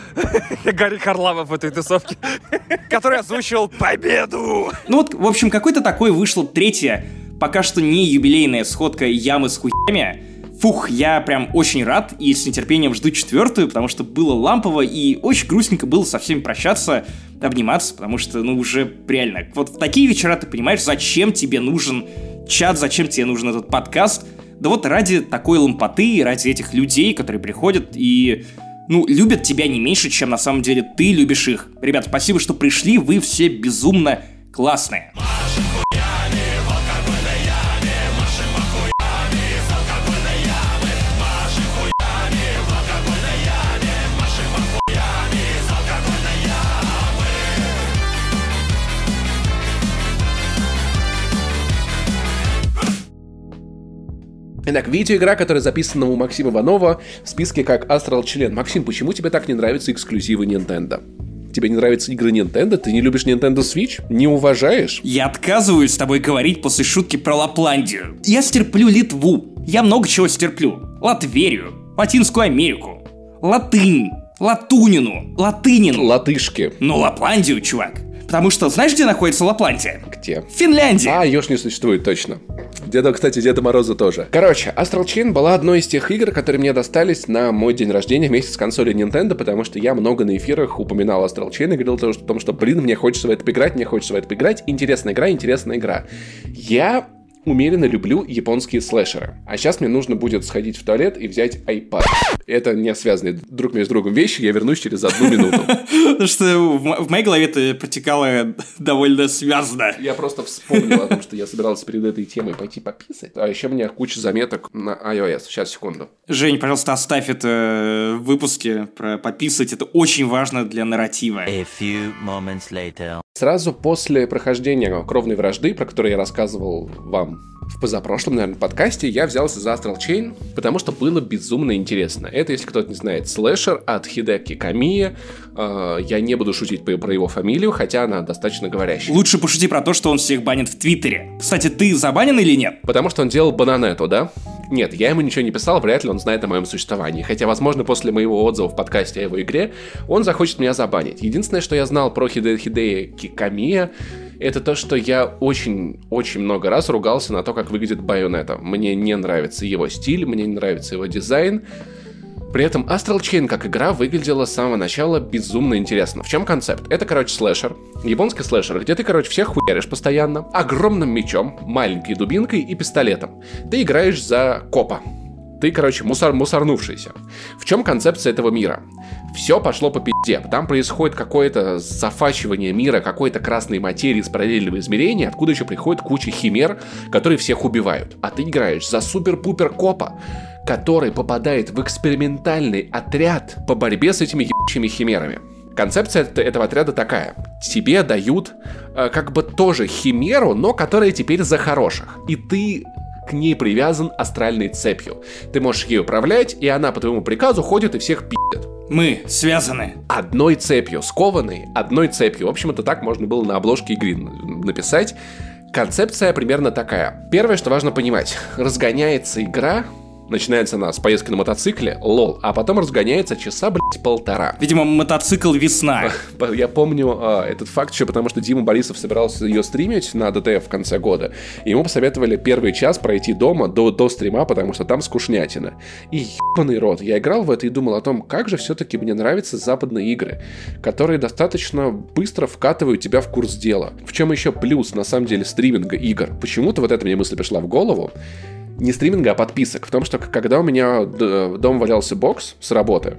Гарри Харламов в этой тусовке. Который озвучивал победу. Ну вот, в общем, какой-то такой вышла третья, пока что не юбилейная сходка ямы с хуями. Фух, я прям очень рад и с нетерпением жду четвертую, потому что было лампово и очень грустненько было со всеми прощаться, обниматься, потому что, ну, уже реально, вот в такие вечера ты понимаешь, зачем тебе нужен чат, зачем тебе нужен этот подкаст. Да вот ради такой лампоты, ради этих людей, которые приходят и ну, любят тебя не меньше, чем на самом деле ты любишь их. Ребят, спасибо, что пришли, вы все безумно классные. Итак, видеоигра, которая записана у Максима Иванова в списке как Astral член. Максим, почему тебе так не нравятся эксклюзивы Nintendo? Тебе не нравятся игры Nintendo? Ты не любишь Nintendo Switch? Не уважаешь? Я отказываюсь с тобой говорить после шутки про Лапландию. Я стерплю Литву. Я много чего стерплю. Латверию, Латинскую Америку, латынь, латунину, латынин. Латышки. Ну, Лапландию, чувак. Потому что знаешь, где находится Лапландия? Где? Финляндия. А, ее ж не существует, точно. Деда, кстати, Деда Мороза тоже. Короче, Astral Chain была одной из тех игр, которые мне достались на мой день рождения вместе с консолью Nintendo, потому что я много на эфирах упоминал Astral Chain и говорил о том, что, блин, мне хочется в это поиграть, мне хочется в это поиграть. Интересная игра, интересная игра. Я умеренно люблю японские слэшеры. А сейчас мне нужно будет сходить в туалет и взять iPad. Это не связанные друг между другом вещи, я вернусь через одну минуту. Потому что в, мо- в моей голове это протекало довольно связано. Я просто вспомнил о том, что я собирался перед этой темой пойти пописать. А еще у меня куча заметок на iOS. Сейчас, секунду. Жень, пожалуйста, оставь это в выпуске про пописать. Это очень важно для нарратива. A few moments later. Сразу после прохождения кровной вражды, про которую я рассказывал вам в позапрошлом, наверное, подкасте, я взялся за Astral Chain, потому что было безумно интересно. Это, если кто-то не знает, слэшер от Хидеки Камия. Э, я не буду шутить про его фамилию, хотя она достаточно говорящая. Лучше пошути про то, что он всех банит в Твиттере. Кстати, ты забанен или нет? Потому что он делал бананету, да? Нет, я ему ничего не писал, вряд ли он знает о моем существовании. Хотя, возможно, после моего отзыва в подкасте о его игре, он захочет меня забанить. Единственное, что я знал про Хиде Хидеки Камия, это то, что я очень-очень много раз ругался на то, как выглядит Байонета. Мне не нравится его стиль, мне не нравится его дизайн. При этом Astral Chain как игра выглядела с самого начала безумно интересно. В чем концепт? Это, короче, слэшер. Японский слэшер, где ты, короче, всех хуяришь постоянно. Огромным мечом, маленькой дубинкой и пистолетом. Ты играешь за копа. Ты, короче, мусор, мусорнувшийся. В чем концепция этого мира? Все пошло по пизде. Там происходит какое-то зафачивание мира какой-то красной материи из параллельного измерения, откуда еще приходит куча химер, которые всех убивают. А ты играешь за супер-пупер копа, который попадает в экспериментальный отряд по борьбе с этими ебучими химерами. Концепция эт- этого отряда такая. Тебе дают э, как бы тоже химеру, но которая теперь за хороших. И ты к ней привязан астральной цепью. Ты можешь ей управлять, и она по твоему приказу ходит и всех пи***т. Мы связаны. Одной цепью, скованной одной цепью. В общем, это так можно было на обложке игры написать. Концепция примерно такая. Первое, что важно понимать. Разгоняется игра, начинается она с поездки на мотоцикле, лол, а потом разгоняется часа, блядь, полтора. Видимо, мотоцикл весна. Я помню а, этот факт еще потому, что Дима Борисов собирался ее стримить на DTF в конце года. И ему посоветовали первый час пройти дома до, до стрима, потому что там скучнятина. И ебаный рот. Я играл в это и думал о том, как же все-таки мне нравятся западные игры, которые достаточно быстро вкатывают тебя в курс дела. В чем еще плюс, на самом деле, стриминга игр? Почему-то вот эта мне мысль пришла в голову не стриминга, а подписок. В том, что когда у меня дома валялся бокс с работы,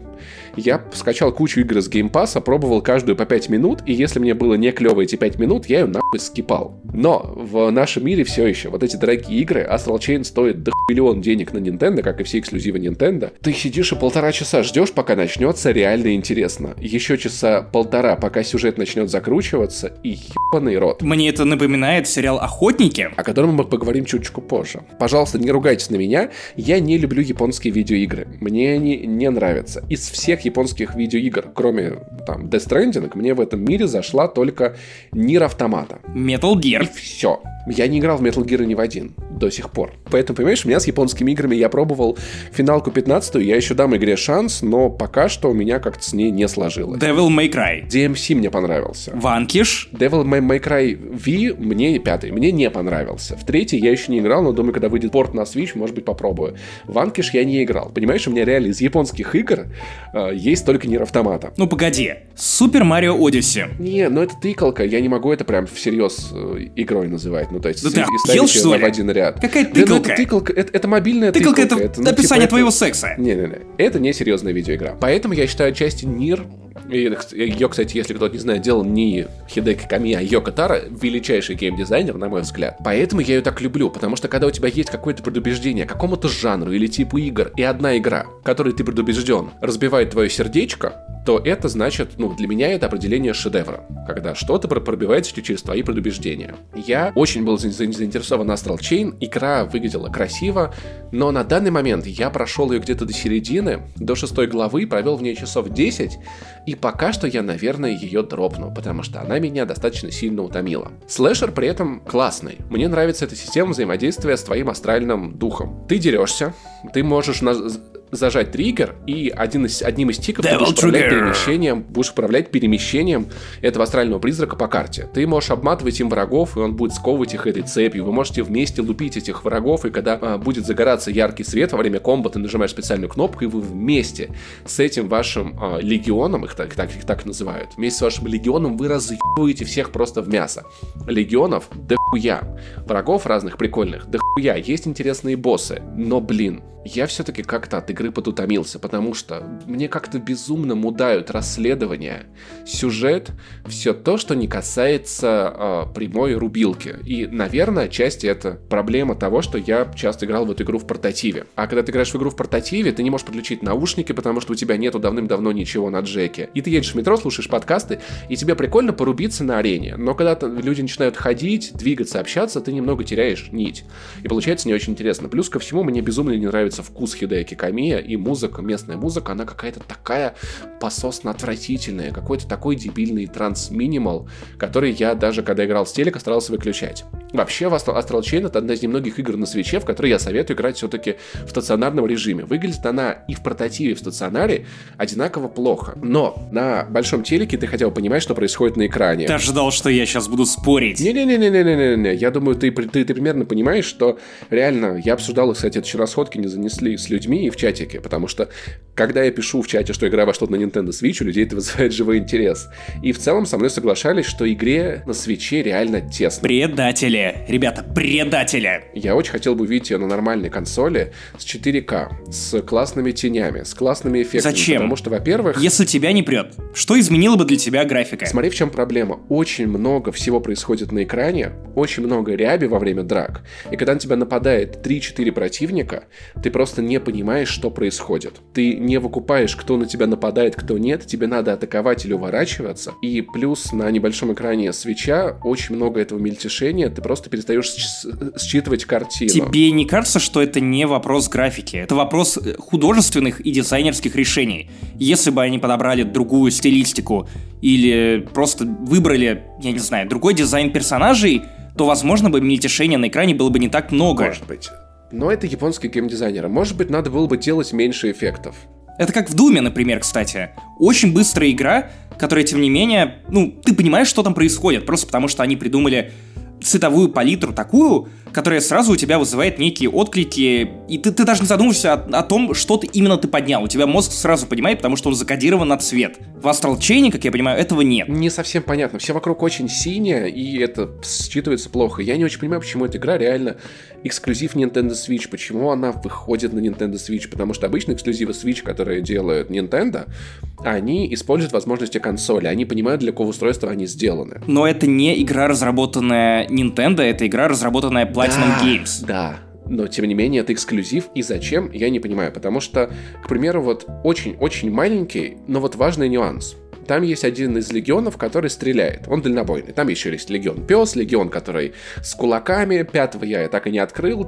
я скачал кучу игр из Game Pass а, пробовал каждую по 5 минут, и если мне было не клево эти 5 минут, я ее нахуй скипал. Но в нашем мире все еще вот эти дорогие игры, Astral Chain стоит до миллион денег на Nintendo, как и все эксклюзивы Nintendo. Ты сидишь и полтора часа ждешь, пока начнется реально интересно. Еще часа полтора, пока сюжет начнет закручиваться, и ебаный рот. Мне это напоминает сериал «Охотники». О котором мы поговорим чуточку позже. Пожалуйста, не ругайтесь на меня. Я не люблю японские видеоигры. Мне они не нравятся. Из всех японских видеоигр, кроме там Death Stranding, мне в этом мире зашла только Нир Автомата. Metal Gear. Все. Я не играл в Metal Gear ни в один до сих пор. Поэтому, понимаешь, у меня с японскими играми я пробовал финалку 15 я еще дам игре шанс, но пока что у меня как-то с ней не сложилось. Devil May Cry. DMC мне понравился. Ванкиш. Devil May, May Cry V мне пятый, мне не понравился. В третий я еще не играл, но думаю, когда выйдет порт на Switch, может быть, попробую. Ванкиш я не играл. Понимаешь, у меня реально из японских игр э, есть только Нир Автомата. Ну погоди. Супер Марио Одиссе. Не, ну это тыкалка, я не могу это прям всерьез э, игрой называть. Ну, то есть, Да ты охуел, что ли? в один ряд. Какая Да, ну, это тыкалка? тыкалка, это, это мобильная Тыкалка тыкалка. это ну, описание типа, твоего это- секса. Не-не-не, это не серьезная видеоигра. Поэтому я считаю отчасти Нир, ее, кстати, если кто-то не знает, делал не Хидеки Камия, а Йоко Таро, величайший геймдизайнер, на мой взгляд. Поэтому я ее так люблю, потому что когда у тебя есть какое-то предубеждение какому-то жанру или типу игр, и одна игра, которой ты предубежден, разбивает твое сердечко, то это значит, ну, для меня это определение шедевра, когда что-то про- пробивается через твои предубеждения. Я очень был за- за- заинтересован Astral Chain, игра выглядела красиво, но на данный момент я прошел ее где-то до середины, до шестой главы, провел в ней часов 10, пока что я, наверное, ее дропну, потому что она меня достаточно сильно утомила. Слэшер при этом классный. Мне нравится эта система взаимодействия с твоим астральным духом. Ты дерешься, ты можешь на- зажать триггер, и один из, одним из тиков ты Devil будешь управлять trigger. перемещением, будешь управлять перемещением этого астрального призрака по карте. Ты можешь обматывать им врагов, и он будет сковывать их этой цепью. Вы можете вместе лупить этих врагов, и когда а, будет загораться яркий свет во время комбо, ты нажимаешь специальную кнопку, и вы вместе с этим вашим а, легионом, их так, так, их так называют, вместе с вашим легионом вы разъебываете всех просто в мясо. Легионов дохуя. Врагов разных прикольных дохуя. Есть интересные боссы. Но, блин, я все-таки как-то от игры подутомился, потому что мне как-то безумно мудают расследования, сюжет, все то, что не касается э, прямой рубилки. И, наверное, отчасти это проблема того, что я часто играл в эту игру в портативе. А когда ты играешь в игру в портативе, ты не можешь подключить наушники, потому что у тебя нету давным-давно ничего на джеке. И ты едешь в метро, слушаешь подкасты, и тебе прикольно порубиться на арене. Но когда люди начинают ходить, двигаться, общаться, ты немного теряешь нить. И получается не очень интересно. Плюс ко всему, мне безумно не нравится вкус Хидеки Камия и музыка, местная музыка, она какая-то такая пососно отвратительная, какой-то такой дебильный транс-минимал, который я даже, когда играл с телека, старался выключать. Вообще, Astral Chain это одна из немногих игр на свече, в которые я советую играть все-таки в стационарном режиме. Выглядит она и в портативе, и в стационаре одинаково плохо. Но на большом телеке ты хотел понимать, что происходит на экране. Ты ожидал, что я сейчас буду спорить. Не-не-не-не-не-не-не. Я думаю, ты, ты, ты примерно понимаешь, что реально, я обсуждал, кстати, это вчера сходки не занесли с людьми и в чатике, потому что когда я пишу в чате, что игра вошла на Nintendo Switch, у людей это вызывает живой интерес. И в целом со мной соглашались, что игре на свече реально тесно. Предатели. предатели, ребята, предатели. Я очень хотел бы увидеть ее на нормальной консоли с 4К, с классными тенями, с классными эффектами. Зачем? Потому что, во-первых... Если тебя не прет, что изменило бы для тебя графика? Смотри, в чем проблема. Очень много всего происходит на экране, очень много ряби во время драк. И когда на тебя нападает 3-4 противника, ты просто не понимаешь, что происходит. Ты не выкупаешь, кто на тебя нападает, кто нет. Тебе надо атаковать или уворачиваться. И плюс на небольшом экране свеча очень много этого мельтешения. Ты просто перестаешь сч- считывать картину. Тебе не кажется, что это не вопрос графики? Это вопрос э, художественных и дизайнерских решений. Если бы они подобрали другую стилистику или просто выбрали, я не знаю, другой дизайн персонажей, то, возможно, бы мельтешения на экране было бы не так много. Может быть. Но это японские геймдизайнеры. Может быть, надо было бы делать меньше эффектов. Это как в Думе, например, кстати. Очень быстрая игра, которая, тем не менее, ну, ты понимаешь, что там происходит, просто потому что они придумали цветовую палитру такую, которая сразу у тебя вызывает некие отклики, и ты, ты даже не задумываешься о, о том, что ты именно ты поднял. У тебя мозг сразу понимает, потому что он закодирован на цвет. В Astral Chain, как я понимаю, этого нет. Не совсем понятно. Все вокруг очень синее, и это считывается плохо. Я не очень понимаю, почему эта игра реально эксклюзив Nintendo Switch. Почему она выходит на Nintendo Switch? Потому что обычно эксклюзивы Switch, которые делают Nintendo, они используют возможности консоли. Они понимают, для какого устройства они сделаны. Но это не игра, разработанная Nintendo, это игра, разработанная Platinum Games. Да, но, тем не менее, это эксклюзив, и зачем, я не понимаю. Потому что, к примеру, вот очень-очень маленький, но вот важный нюанс. Там есть один из легионов, который стреляет. Он дальнобойный. Там еще есть легион пес, легион, который с кулаками. Пятого я так и не открыл.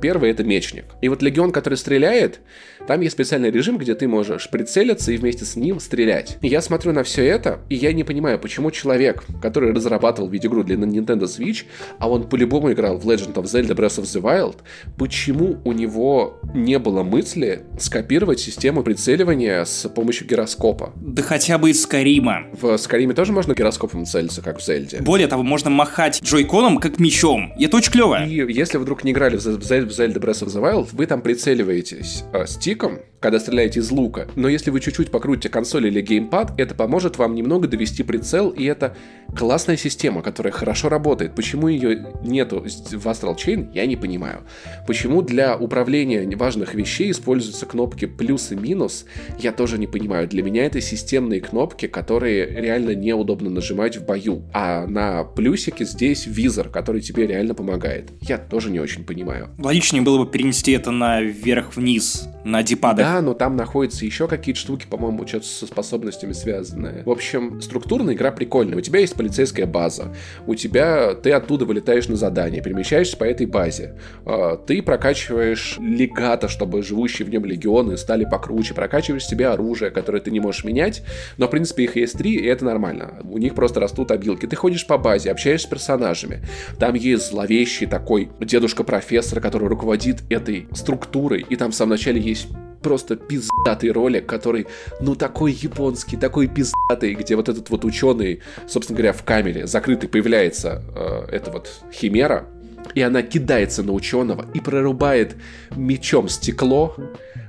Первый это мечник. И вот легион, который стреляет, там есть специальный режим, где ты можешь прицелиться и вместе с ним стрелять. И я смотрю на все это, и я не понимаю, почему человек, который разрабатывал видеоигру для Nintendo Switch, а он по-любому играл в Legend of Zelda Breath of the Wild, почему у него не было мысли скопировать систему прицеливания с помощью гироскопа? Да хотя бы из Скарима. В Скариме тоже можно гироскопом целиться, как в Зельде. Более того, можно махать джойконом как мечом. И это очень клево. И если вдруг не играли в Zelda Breath of the Wild, вы там прицеливаетесь э, стиком, когда стреляете из лука. Но если вы чуть-чуть покрутите консоль или геймпад, это поможет вам немного довести прицел, и это классная система, которая хорошо работает. Почему ее нету в Astral Chain, я не понимаю. Почему для управления важных вещей используются кнопки плюс и минус, я тоже не понимаю. Для меня это системные кнопки, которые реально неудобно нажимать в бою. А на плюсике здесь визор, который тебе реально помогает. Я тоже не очень понимаю. Логичнее было бы перенести это на вверх-вниз, на дипадах. Но там находятся еще какие-то штуки, по-моему, что-то со способностями связанные. В общем, структурная игра прикольная. У тебя есть полицейская база. У тебя... Ты оттуда вылетаешь на задание, перемещаешься по этой базе. А, Ты прокачиваешь легата, чтобы живущие в нем легионы стали покруче. Прокачиваешь себе оружие, которое ты не можешь менять. Но, в принципе, их есть три, и это нормально. У них просто растут обилки. Ты ходишь по базе, общаешься с персонажами. Там есть зловещий такой дедушка-профессор, который руководит этой структурой. И там в самом начале есть просто пиздатый ролик, который, ну, такой японский, такой пиздатый, где вот этот вот ученый, собственно говоря, в камере закрытый появляется э, эта вот химера, и она кидается на ученого и прорубает мечом стекло,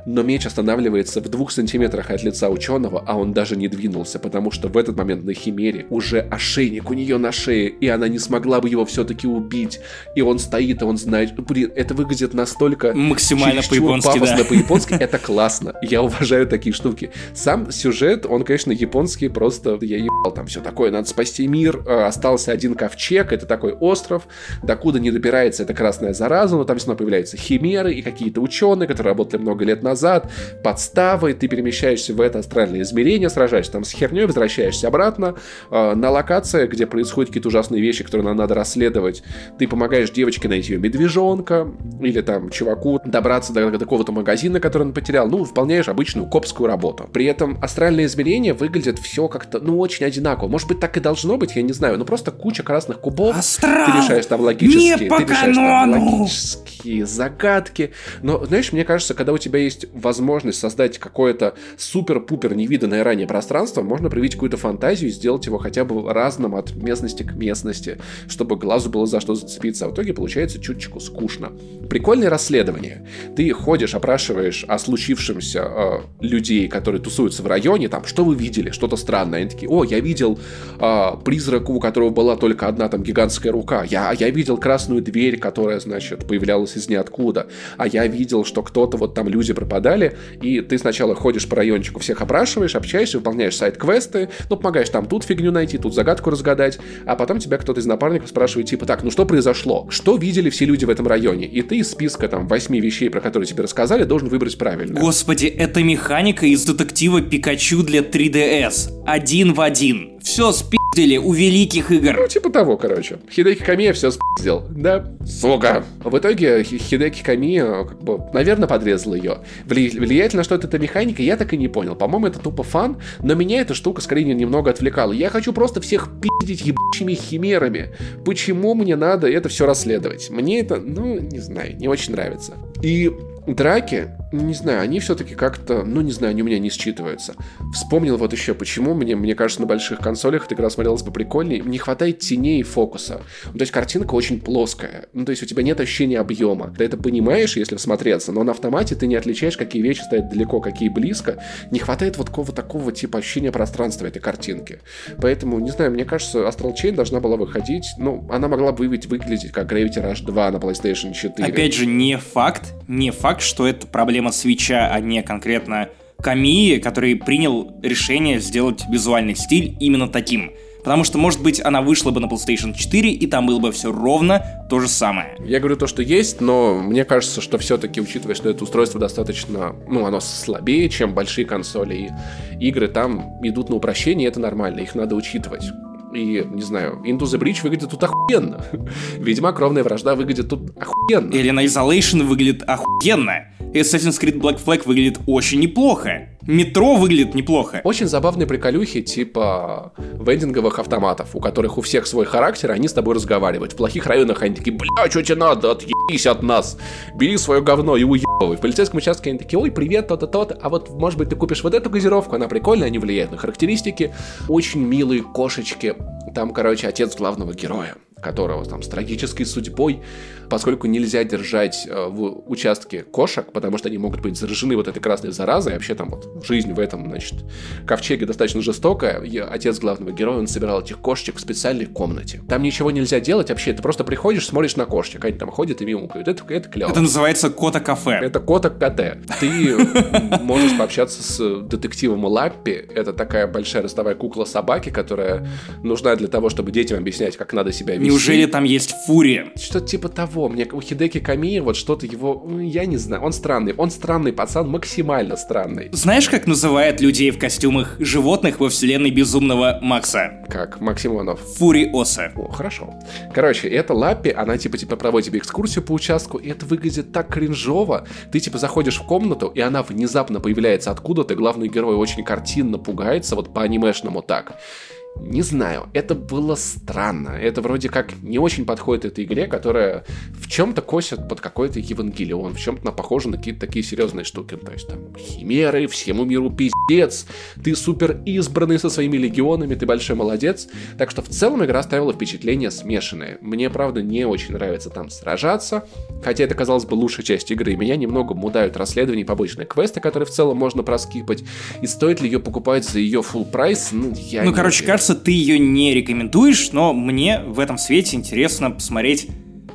но меч останавливается в двух сантиметрах от лица ученого, а он даже не двинулся, потому что в этот момент на Химере уже ошейник у нее на шее, и она не смогла бы его все-таки убить. И он стоит, и он знает... Блин, это выглядит настолько... Максимально по-японски, да. по-японски. Это классно. Я уважаю такие штуки. Сам сюжет, он, конечно, японский, просто я ебал там все такое. Надо спасти мир. Э, Остался один ковчег, это такой остров, докуда не добирается эта красная зараза, но там все равно появляются химеры и какие-то ученые, которые работали много лет назад, подставы, ты перемещаешься в это астральное измерение, сражаешься там с херней, возвращаешься обратно э, на локации, где происходят какие-то ужасные вещи, которые нам надо расследовать. Ты помогаешь девочке найти ее медвежонка, или там чуваку добраться до, до какого-то магазина, который он потерял. Ну, выполняешь обычную копскую работу. При этом астральное измерение выглядит все как-то, ну, очень одинаково. Может быть, так и должно быть, я не знаю. Ну, просто куча красных кубов. Астрал! Ты решаешь там логические, ты решаешь там логические загадки. Но, знаешь, мне кажется, когда у тебя есть есть возможность создать какое-то супер-пупер невиданное ранее пространство, можно проявить какую-то фантазию и сделать его хотя бы разным от местности к местности, чтобы глазу было за что зацепиться. А в итоге получается чуточку скучно. Прикольное расследование. Ты ходишь, опрашиваешь о случившемся э, людей, которые тусуются в районе, там, что вы видели, что-то странное. Они такие, о, я видел э, призрак, у которого была только одна там гигантская рука. Я, я видел красную дверь, которая, значит, появлялась из ниоткуда. А я видел, что кто-то, вот там люди пропадали, и ты сначала ходишь по райончику, всех опрашиваешь, общаешься, выполняешь сайт-квесты, ну, помогаешь там тут фигню найти, тут загадку разгадать, а потом тебя кто-то из напарников спрашивает, типа, так, ну что произошло? Что видели все люди в этом районе? И ты из списка там восьми вещей, про которые тебе рассказали, должен выбрать правильно. Господи, это механика из детектива Пикачу для 3DS. Один в один. Все спиздили у великих игр. Ну, типа того, короче. Хидеки Камия все спиздил. Да, сука. В итоге Хи- Хидеки Камия, как бы, наверное, подрезал ее. Вли- влияет ли на что-то эта механика, я так и не понял. По-моему, это тупо фан, но меня эта штука скорее немного отвлекала. Я хочу просто всех пиздить ебучими химерами. Почему мне надо это все расследовать? Мне это, ну, не знаю, не очень нравится. И драки, не знаю, они все-таки как-то, ну не знаю, они у меня не считываются. Вспомнил вот еще, почему мне, мне кажется, на больших консолях эта игра смотрелась бы прикольнее. Не хватает теней и фокуса. Ну, то есть картинка очень плоская. Ну, то есть у тебя нет ощущения объема. Ты это понимаешь, если всмотреться, но на автомате ты не отличаешь, какие вещи стоят далеко, какие близко. Не хватает вот какого такого типа ощущения пространства этой картинки. Поэтому, не знаю, мне кажется, Astral Chain должна была выходить, ну, она могла бы выглядеть как Gravity Rush 2 на PlayStation 4. Опять же, не факт, не факт, что это проблема свеча, а не конкретно Камии, который принял решение сделать визуальный стиль именно таким. Потому что, может быть, она вышла бы на PlayStation 4, и там было бы все ровно то же самое. Я говорю то, что есть, но мне кажется, что все-таки, учитывая, что это устройство достаточно, ну, оно слабее, чем большие консоли, и игры там идут на упрощение, и это нормально, их надо учитывать. И, не знаю, Into the Breach выглядит тут охуенно. Ведьмак Кровная Вражда выглядит тут охуенно. На Isolation выглядит охуенно. Assassin's Creed Black Flag выглядит очень неплохо. Метро выглядит неплохо. Очень забавные приколюхи типа вендинговых автоматов, у которых у всех свой характер, они с тобой разговаривают. В плохих районах они такие, бля, что тебе надо, отъебись от нас, бери свое говно и уебывай. В полицейском участке они такие, ой, привет, то-то, то-то, а вот, может быть, ты купишь вот эту газировку, она прикольная, они влияют на характеристики. Очень милые кошечки. Там, короче, отец главного героя которого там с трагической судьбой, поскольку нельзя держать э, в участке кошек, потому что они могут быть заражены вот этой красной заразой, и вообще там вот жизнь в этом, значит, ковчеге достаточно жестокая. И отец главного героя, он собирал этих кошечек в специальной комнате. Там ничего нельзя делать вообще, ты просто приходишь, смотришь на кошечек, они там ходят и мяукают. Это, это клево. Это называется кота-кафе. Это кота КТ. Ты можешь пообщаться с детективом Лаппи. Это такая большая ростовая кукла собаки, которая нужна для того, чтобы детям объяснять, как надо себя вести. Неужели там есть фурия? Что-то типа того. Мне у Хидеки Камии вот что-то его... Я не знаю. Он странный. Он странный пацан, максимально странный. Знаешь, как называют людей в костюмах животных во вселенной безумного Макса? Как Максимонов. Фуриоса. О, хорошо. Короче, это Лаппи, она типа типа проводит тебе экскурсию по участку, и это выглядит так кринжово. Ты типа заходишь в комнату, и она внезапно появляется откуда-то, главный герой очень картинно пугается, вот по анимешному так. Не знаю, это было странно. Это вроде как не очень подходит этой игре, которая в чем-то косит под какой-то Евангелион, в чем-то похожа на какие-то такие серьезные штуки. То есть там химеры, всему миру пиздец, ты супер избранный со своими легионами, ты большой молодец. Так что в целом игра оставила впечатление смешанное. Мне, правда, не очень нравится там сражаться, хотя это, казалось бы, лучшая часть игры. Меня немного мудают расследования и побочные квесты, которые в целом можно проскипать. И стоит ли ее покупать за ее full прайс? Ну, я Ну, не короче, уверен. Кажется, ты ее не рекомендуешь, но мне в этом свете интересно посмотреть,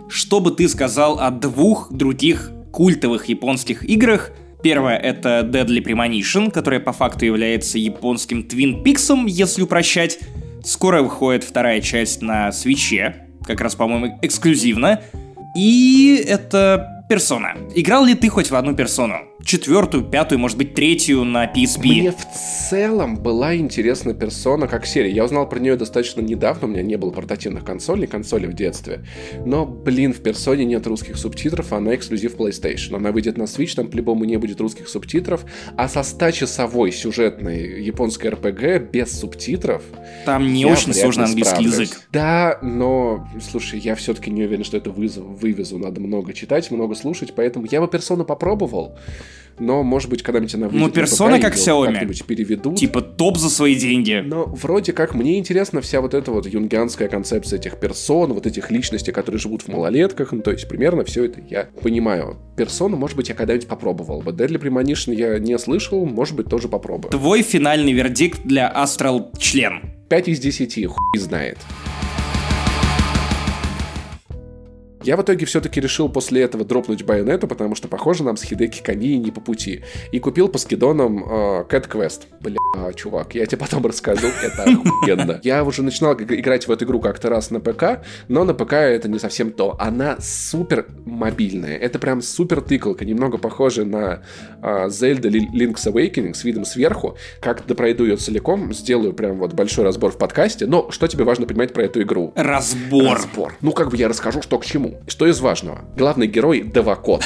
что бы ты сказал о двух других культовых японских играх. Первое — это Deadly Premonition, которая по факту является японским Twin Peaks, если упрощать. Скоро выходит вторая часть на свече, как раз, по-моему, эксклюзивно. И это Персона. Играл ли ты хоть в одну персону? Четвертую, пятую, может быть, третью на PSP? Мне в целом была интересна персона как серия. Я узнал про нее достаточно недавно, у меня не было портативных консолей, консоли в детстве. Но, блин, в персоне нет русских субтитров, она эксклюзив PlayStation. Она выйдет на Switch, там по-любому не будет русских субтитров. А со 100-часовой сюжетной японской RPG без субтитров... Там не очень сложный английский язык. Да, но, слушай, я все-таки не уверен, что это вызов, вывезу. Надо много читать, много слушать, поэтому я бы персону попробовал. Но, может быть, когда-нибудь она выйдет Ну, на персона как Xiaomi. как-нибудь переведут. Типа топ за свои деньги. Но вроде как мне интересна вся вот эта вот юнгианская концепция этих персон, вот этих личностей, которые живут в малолетках, ну, то есть примерно все это я понимаю. Персону, может быть, я когда-нибудь попробовал бы. Deadly Premonition я не слышал, может быть, тоже попробую. Твой финальный вердикт для Астрал член. 5 из 10, хуй знает. Я в итоге все-таки решил после этого дропнуть байонету, потому что, похоже, нам с Хидеки Кани не по пути. И купил по скидонам э, Cat Quest. Бля, чувак, я тебе потом расскажу, это охуенно. Я уже начинал играть в эту игру как-то раз на ПК, но на ПК это не совсем то. Она супер мобильная. Это прям супер тыкалка, немного похожа на э, Zelda Li- Link's Awakening с видом сверху. Как допройду ее целиком, сделаю прям вот большой разбор в подкасте. Но что тебе важно понимать про эту игру? Разбор. Разбор. Ну, как бы я расскажу, что к чему. Что из важного? Главный герой Девакот.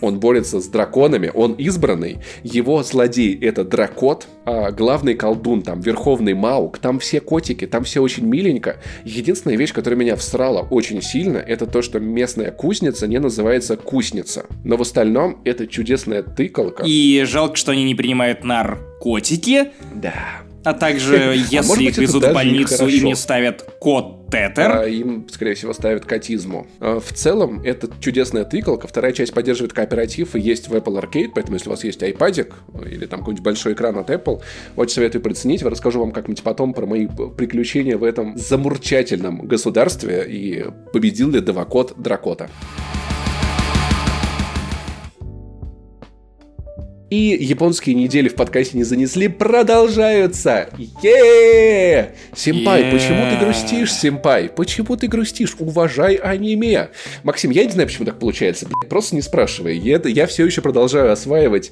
Он борется с драконами, он избранный, его злодей это дракот, а главный колдун там, верховный маук, там все котики, там все очень миленько. Единственная вещь, которая меня всрала очень сильно, это то, что местная кузница не называется кузница. Но в остальном это чудесная тыкалка. И жалко, что они не принимают наркотики. Да. А также, А если быть, их везут в и больницу, хорошо. не ставят код тетер. А, им, скорее всего, ставят котизму. А, В целом, это чудесная тыкалка. Вторая часть поддерживает кооператив и есть в Apple Arcade, поэтому если у вас есть iPad или там какой-нибудь большой экран от Apple, очень советую приценить. Я расскажу вам как-нибудь потом про мои приключения в этом замурчательном государстве и победил ли Девакот Дракота. И японские недели в подкасте не занесли, продолжаются. е Симпай, Е. почему ты грустишь, Симпай? Почему ты грустишь? Уважай аниме. Максим, я не знаю, почему так получается. блядь, Просто не спрашивай. Я, я все еще продолжаю осваивать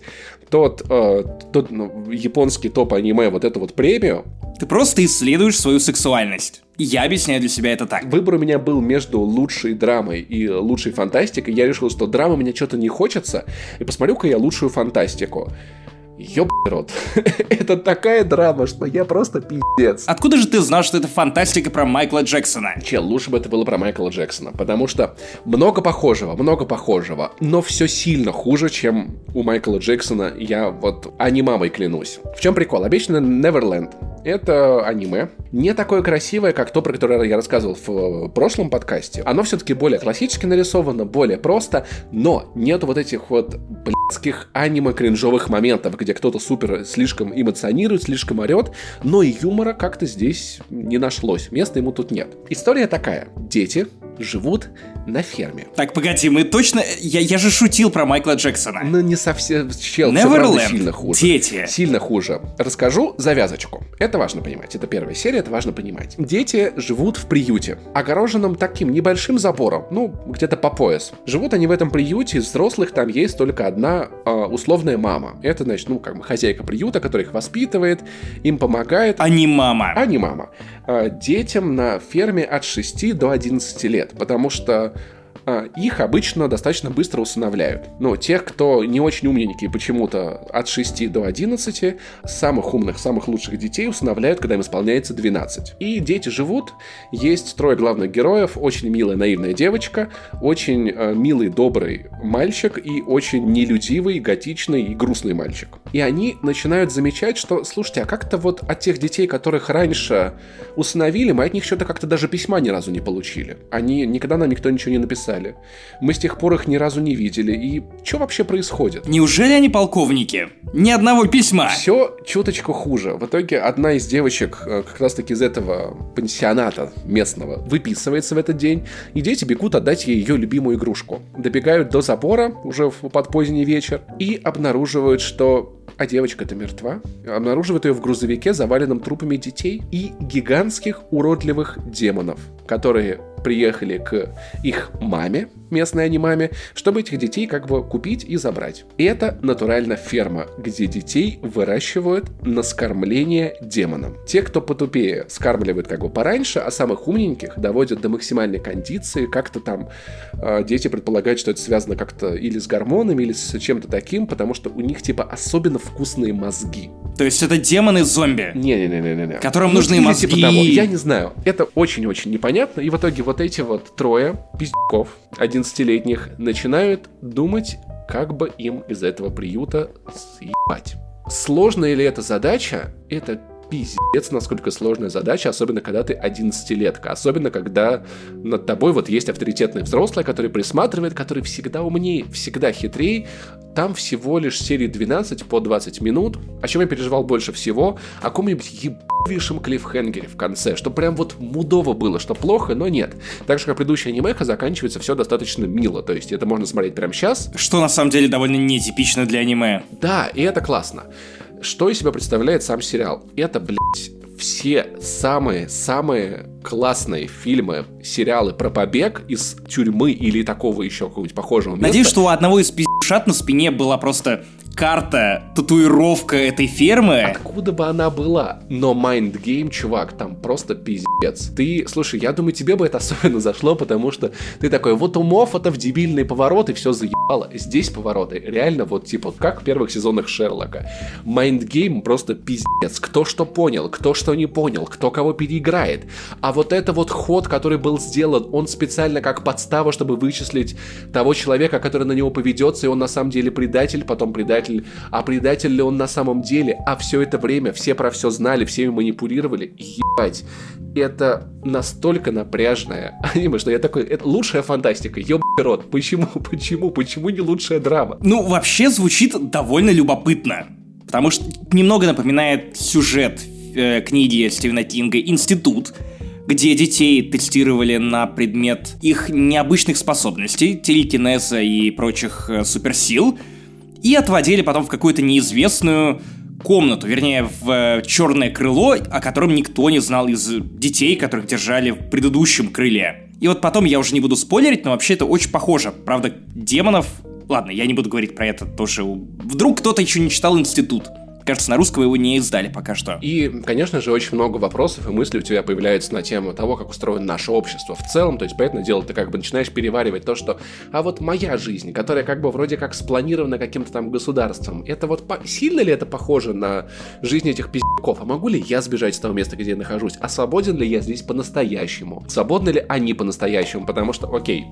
тот, э, тот ну, японский топ аниме, вот эту вот премию. Ты просто исследуешь свою сексуальность. Я объясняю для себя это так. Выбор у меня был между лучшей драмой и лучшей фантастикой. Я решил, что драма мне что-то не хочется, и посмотрю-ка я лучшую фантастику. Ёбаный рот. это такая драма, что я просто пиздец. Откуда же ты знал, что это фантастика про Майкла Джексона? Чел, лучше бы это было про Майкла Джексона, потому что много похожего, много похожего, но все сильно хуже, чем у Майкла Джексона, я вот анимамой клянусь. В чем прикол? Обычно Neverland это аниме, не такое красивое, как то, про которое я рассказывал в э, прошлом подкасте. Оно все-таки более классически нарисовано, более просто, но нету вот этих вот блядских аниме-кринжовых моментов, где кто-то супер слишком эмоционирует, слишком орет, но и юмора как-то здесь не нашлось. Места ему тут нет. История такая. Дети живут на ферме. Так, погоди, мы точно... Я, я же шутил про Майкла Джексона. Ну, не совсем... Чел, Neverland. сильно хуже. Дети. Сильно хуже. Расскажу завязочку. Это важно понимать. Это первая серия, это важно понимать. Дети живут в приюте, огороженном таким небольшим забором, ну, где-то по пояс. Живут они в этом приюте, из взрослых там есть только одна э, условная мама. Это, значит, ну, как бы хозяйка приюта, которая их воспитывает, им помогает. А не мама. А не мама. А, детям на ферме от 6 до 11 лет, потому что их обычно достаточно быстро усыновляют. Но тех, кто не очень умненькие почему-то от 6 до 11, самых умных, самых лучших детей усыновляют, когда им исполняется 12. И дети живут, есть трое главных героев, очень милая наивная девочка, очень э, милый, добрый мальчик и очень нелюдивый, готичный и грустный мальчик. И они начинают замечать, что, слушайте, а как-то вот от тех детей, которых раньше усыновили, мы от них что-то как-то даже письма ни разу не получили. Они никогда нам никто ничего не написали. Мы с тех пор их ни разу не видели. И что вообще происходит? Неужели они полковники? Ни одного письма. Все чуточку хуже. В итоге одна из девочек э, как раз-таки из этого пансионата местного выписывается в этот день, и дети бегут отдать ей ее любимую игрушку. Добегают до забора уже под поздний вечер и обнаруживают, что а девочка-то мертва. Обнаруживают ее в грузовике, заваленном трупами детей и гигантских уродливых демонов, которые приехали к их маме, местной анимаме, чтобы этих детей как бы купить и забрать. И это натурально ферма, где детей выращивают на скормление демонам. Те, кто потупее, скармливают как бы пораньше, а самых умненьких доводят до максимальной кондиции, как-то там э, дети предполагают, что это связано как-то или с гормонами, или с чем-то таким, потому что у них типа особенно вкусные мозги. То есть это демоны-зомби? Не-не-не-не-не. Которым Ну, нужны или мозги. типа того. Я не знаю. Это очень-очень непонятно. И в итоге вот вот эти вот трое пиздюков 11-летних начинают думать, как бы им из этого приюта съебать. Сложная ли эта задача? Это пиздец, насколько сложная задача, особенно когда ты 11-летка, особенно когда над тобой вот есть авторитетный взрослый, который присматривает, который всегда умнее, всегда хитрее. Там всего лишь серии 12 по 20 минут. О чем я переживал больше всего? О каком-нибудь ебавейшем клиффхенгере в конце, что прям вот мудово было, что плохо, но нет. Так же, как предыдущая анимеха, заканчивается все достаточно мило, то есть это можно смотреть прямо сейчас. Что на самом деле довольно нетипично для аниме. Да, и это классно. Что из себя представляет сам сериал? Это, блядь, все самые-самые классные фильмы, сериалы про побег из тюрьмы или такого еще какого-нибудь похожего места. Надеюсь, что у одного из пиздюшат на спине была просто карта, татуировка этой фермы. Откуда бы она была? Но Mind Game, чувак, там просто пиздец. Ты, слушай, я думаю, тебе бы это особенно зашло, потому что ты такой, вот умов это в дебильные повороты, все заебало. Здесь повороты реально вот типа как в первых сезонах Шерлока. Mind Game просто пиздец. Кто что понял, кто что не понял, кто кого переиграет. А вот это вот ход, который был сделан, он специально как подстава, чтобы вычислить того человека, который на него поведется, и он на самом деле предатель, потом предатель. А предатель ли он на самом деле? А все это время все про все знали, всеми манипулировали. Ебать. Это настолько напряжное аниме, что я такой, это лучшая фантастика, ебаный рот. Почему, почему, почему не лучшая драма? Ну, вообще звучит довольно любопытно. Потому что немного напоминает сюжет э, книги Стивена Кинга «Институт», где детей тестировали на предмет их необычных способностей, телекинеза и прочих э, суперсил, и отводили потом в какую-то неизвестную комнату, вернее, в э, черное крыло, о котором никто не знал из детей, которых держали в предыдущем крыле. И вот потом я уже не буду спойлерить, но вообще это очень похоже. Правда, демонов... Ладно, я не буду говорить про это тоже. Вдруг кто-то еще не читал «Институт». Кажется, на русского его не издали пока что. И, конечно же, очень много вопросов и мыслей у тебя появляется на тему того, как устроено наше общество в целом. То есть, понятное дело, ты как бы начинаешь переваривать то, что а вот моя жизнь, которая как бы вроде как спланирована каким-то там государством, это вот по... сильно ли это похоже на жизнь этих пиздюков? А могу ли я сбежать с того места, где я нахожусь? А свободен ли я здесь по-настоящему? Свободны ли они по-настоящему? Потому что, окей,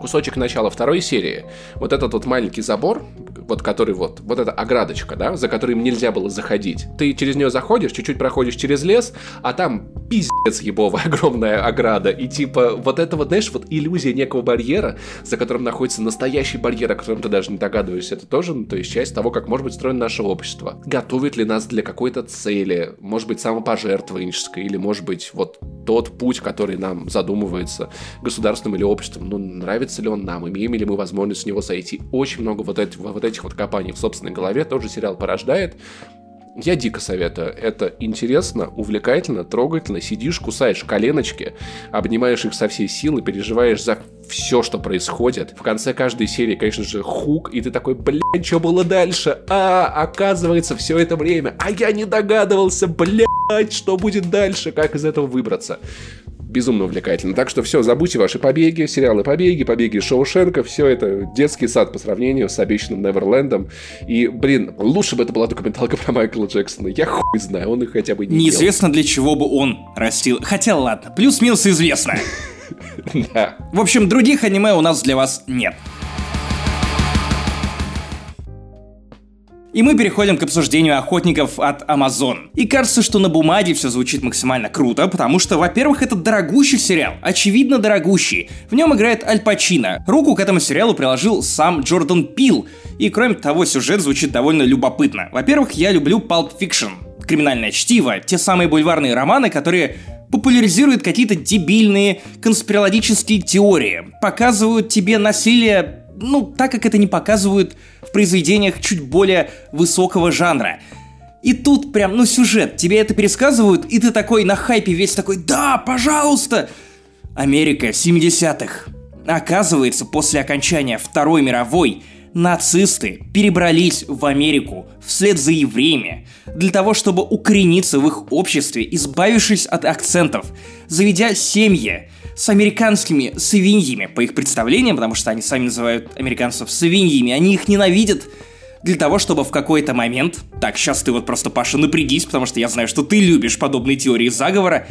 кусочек начала второй серии, вот этот вот маленький забор, вот который вот, вот эта оградочка, да, за которым нельзя было заходить. Ты через нее заходишь, чуть-чуть проходишь через лес, а там пиздец ебовая огромная ограда. И типа вот это вот, знаешь, вот иллюзия некого барьера, за которым находится настоящий барьер, о котором ты даже не догадываешься, это тоже, ну, то есть часть того, как может быть устроено наше общество. Готовит ли нас для какой-то цели, может быть, самопожертвовательнической, или может быть вот тот путь, который нам задумывается государством или обществом, ну, нравится ли он нам, имеем ли мы возможность с него сойти. Очень много вот этих, вот этих вот копаний в собственной голове тоже сериал порождает. Я дико советую. Это интересно, увлекательно, трогательно. Сидишь, кусаешь коленочки, обнимаешь их со всей силы, переживаешь за все, что происходит. В конце каждой серии, конечно же, хук, и ты такой, блядь, что было дальше? А, оказывается, все это время. А я не догадывался, блядь, что будет дальше, как из этого выбраться безумно увлекательно. Так что все, забудьте ваши побеги, сериалы побеги, побеги Шоушенка, все это детский сад по сравнению с обещанным Неверлендом. И, блин, лучше бы это была документалка про Майкла Джексона. Я хуй знаю, он их хотя бы не Неизвестно для чего бы он растил. Хотя ладно, плюс-минус известно. Да. В общем, других аниме у нас для вас нет. И мы переходим к обсуждению охотников от Amazon. И кажется, что на бумаге все звучит максимально круто, потому что, во-первых, это дорогущий сериал, очевидно дорогущий. В нем играет Аль Пачино. Руку к этому сериалу приложил сам Джордан Пил. И кроме того, сюжет звучит довольно любопытно. Во-первых, я люблю Pulp Fiction, криминальное чтиво, те самые бульварные романы, которые популяризируют какие-то дебильные конспирологические теории, показывают тебе насилие ну, так как это не показывают в произведениях чуть более высокого жанра. И тут прям, ну, сюжет, тебе это пересказывают, и ты такой на хайпе весь такой, да, пожалуйста! Америка 70-х. Оказывается, после окончания Второй мировой нацисты перебрались в Америку вслед за евреями для того, чтобы укорениться в их обществе, избавившись от акцентов, заведя семьи, с американскими свиньями, по их представлениям, потому что они сами называют американцев свиньями, они их ненавидят для того, чтобы в какой-то момент... Так, сейчас ты вот просто, Паша, напрягись, потому что я знаю, что ты любишь подобные теории заговора.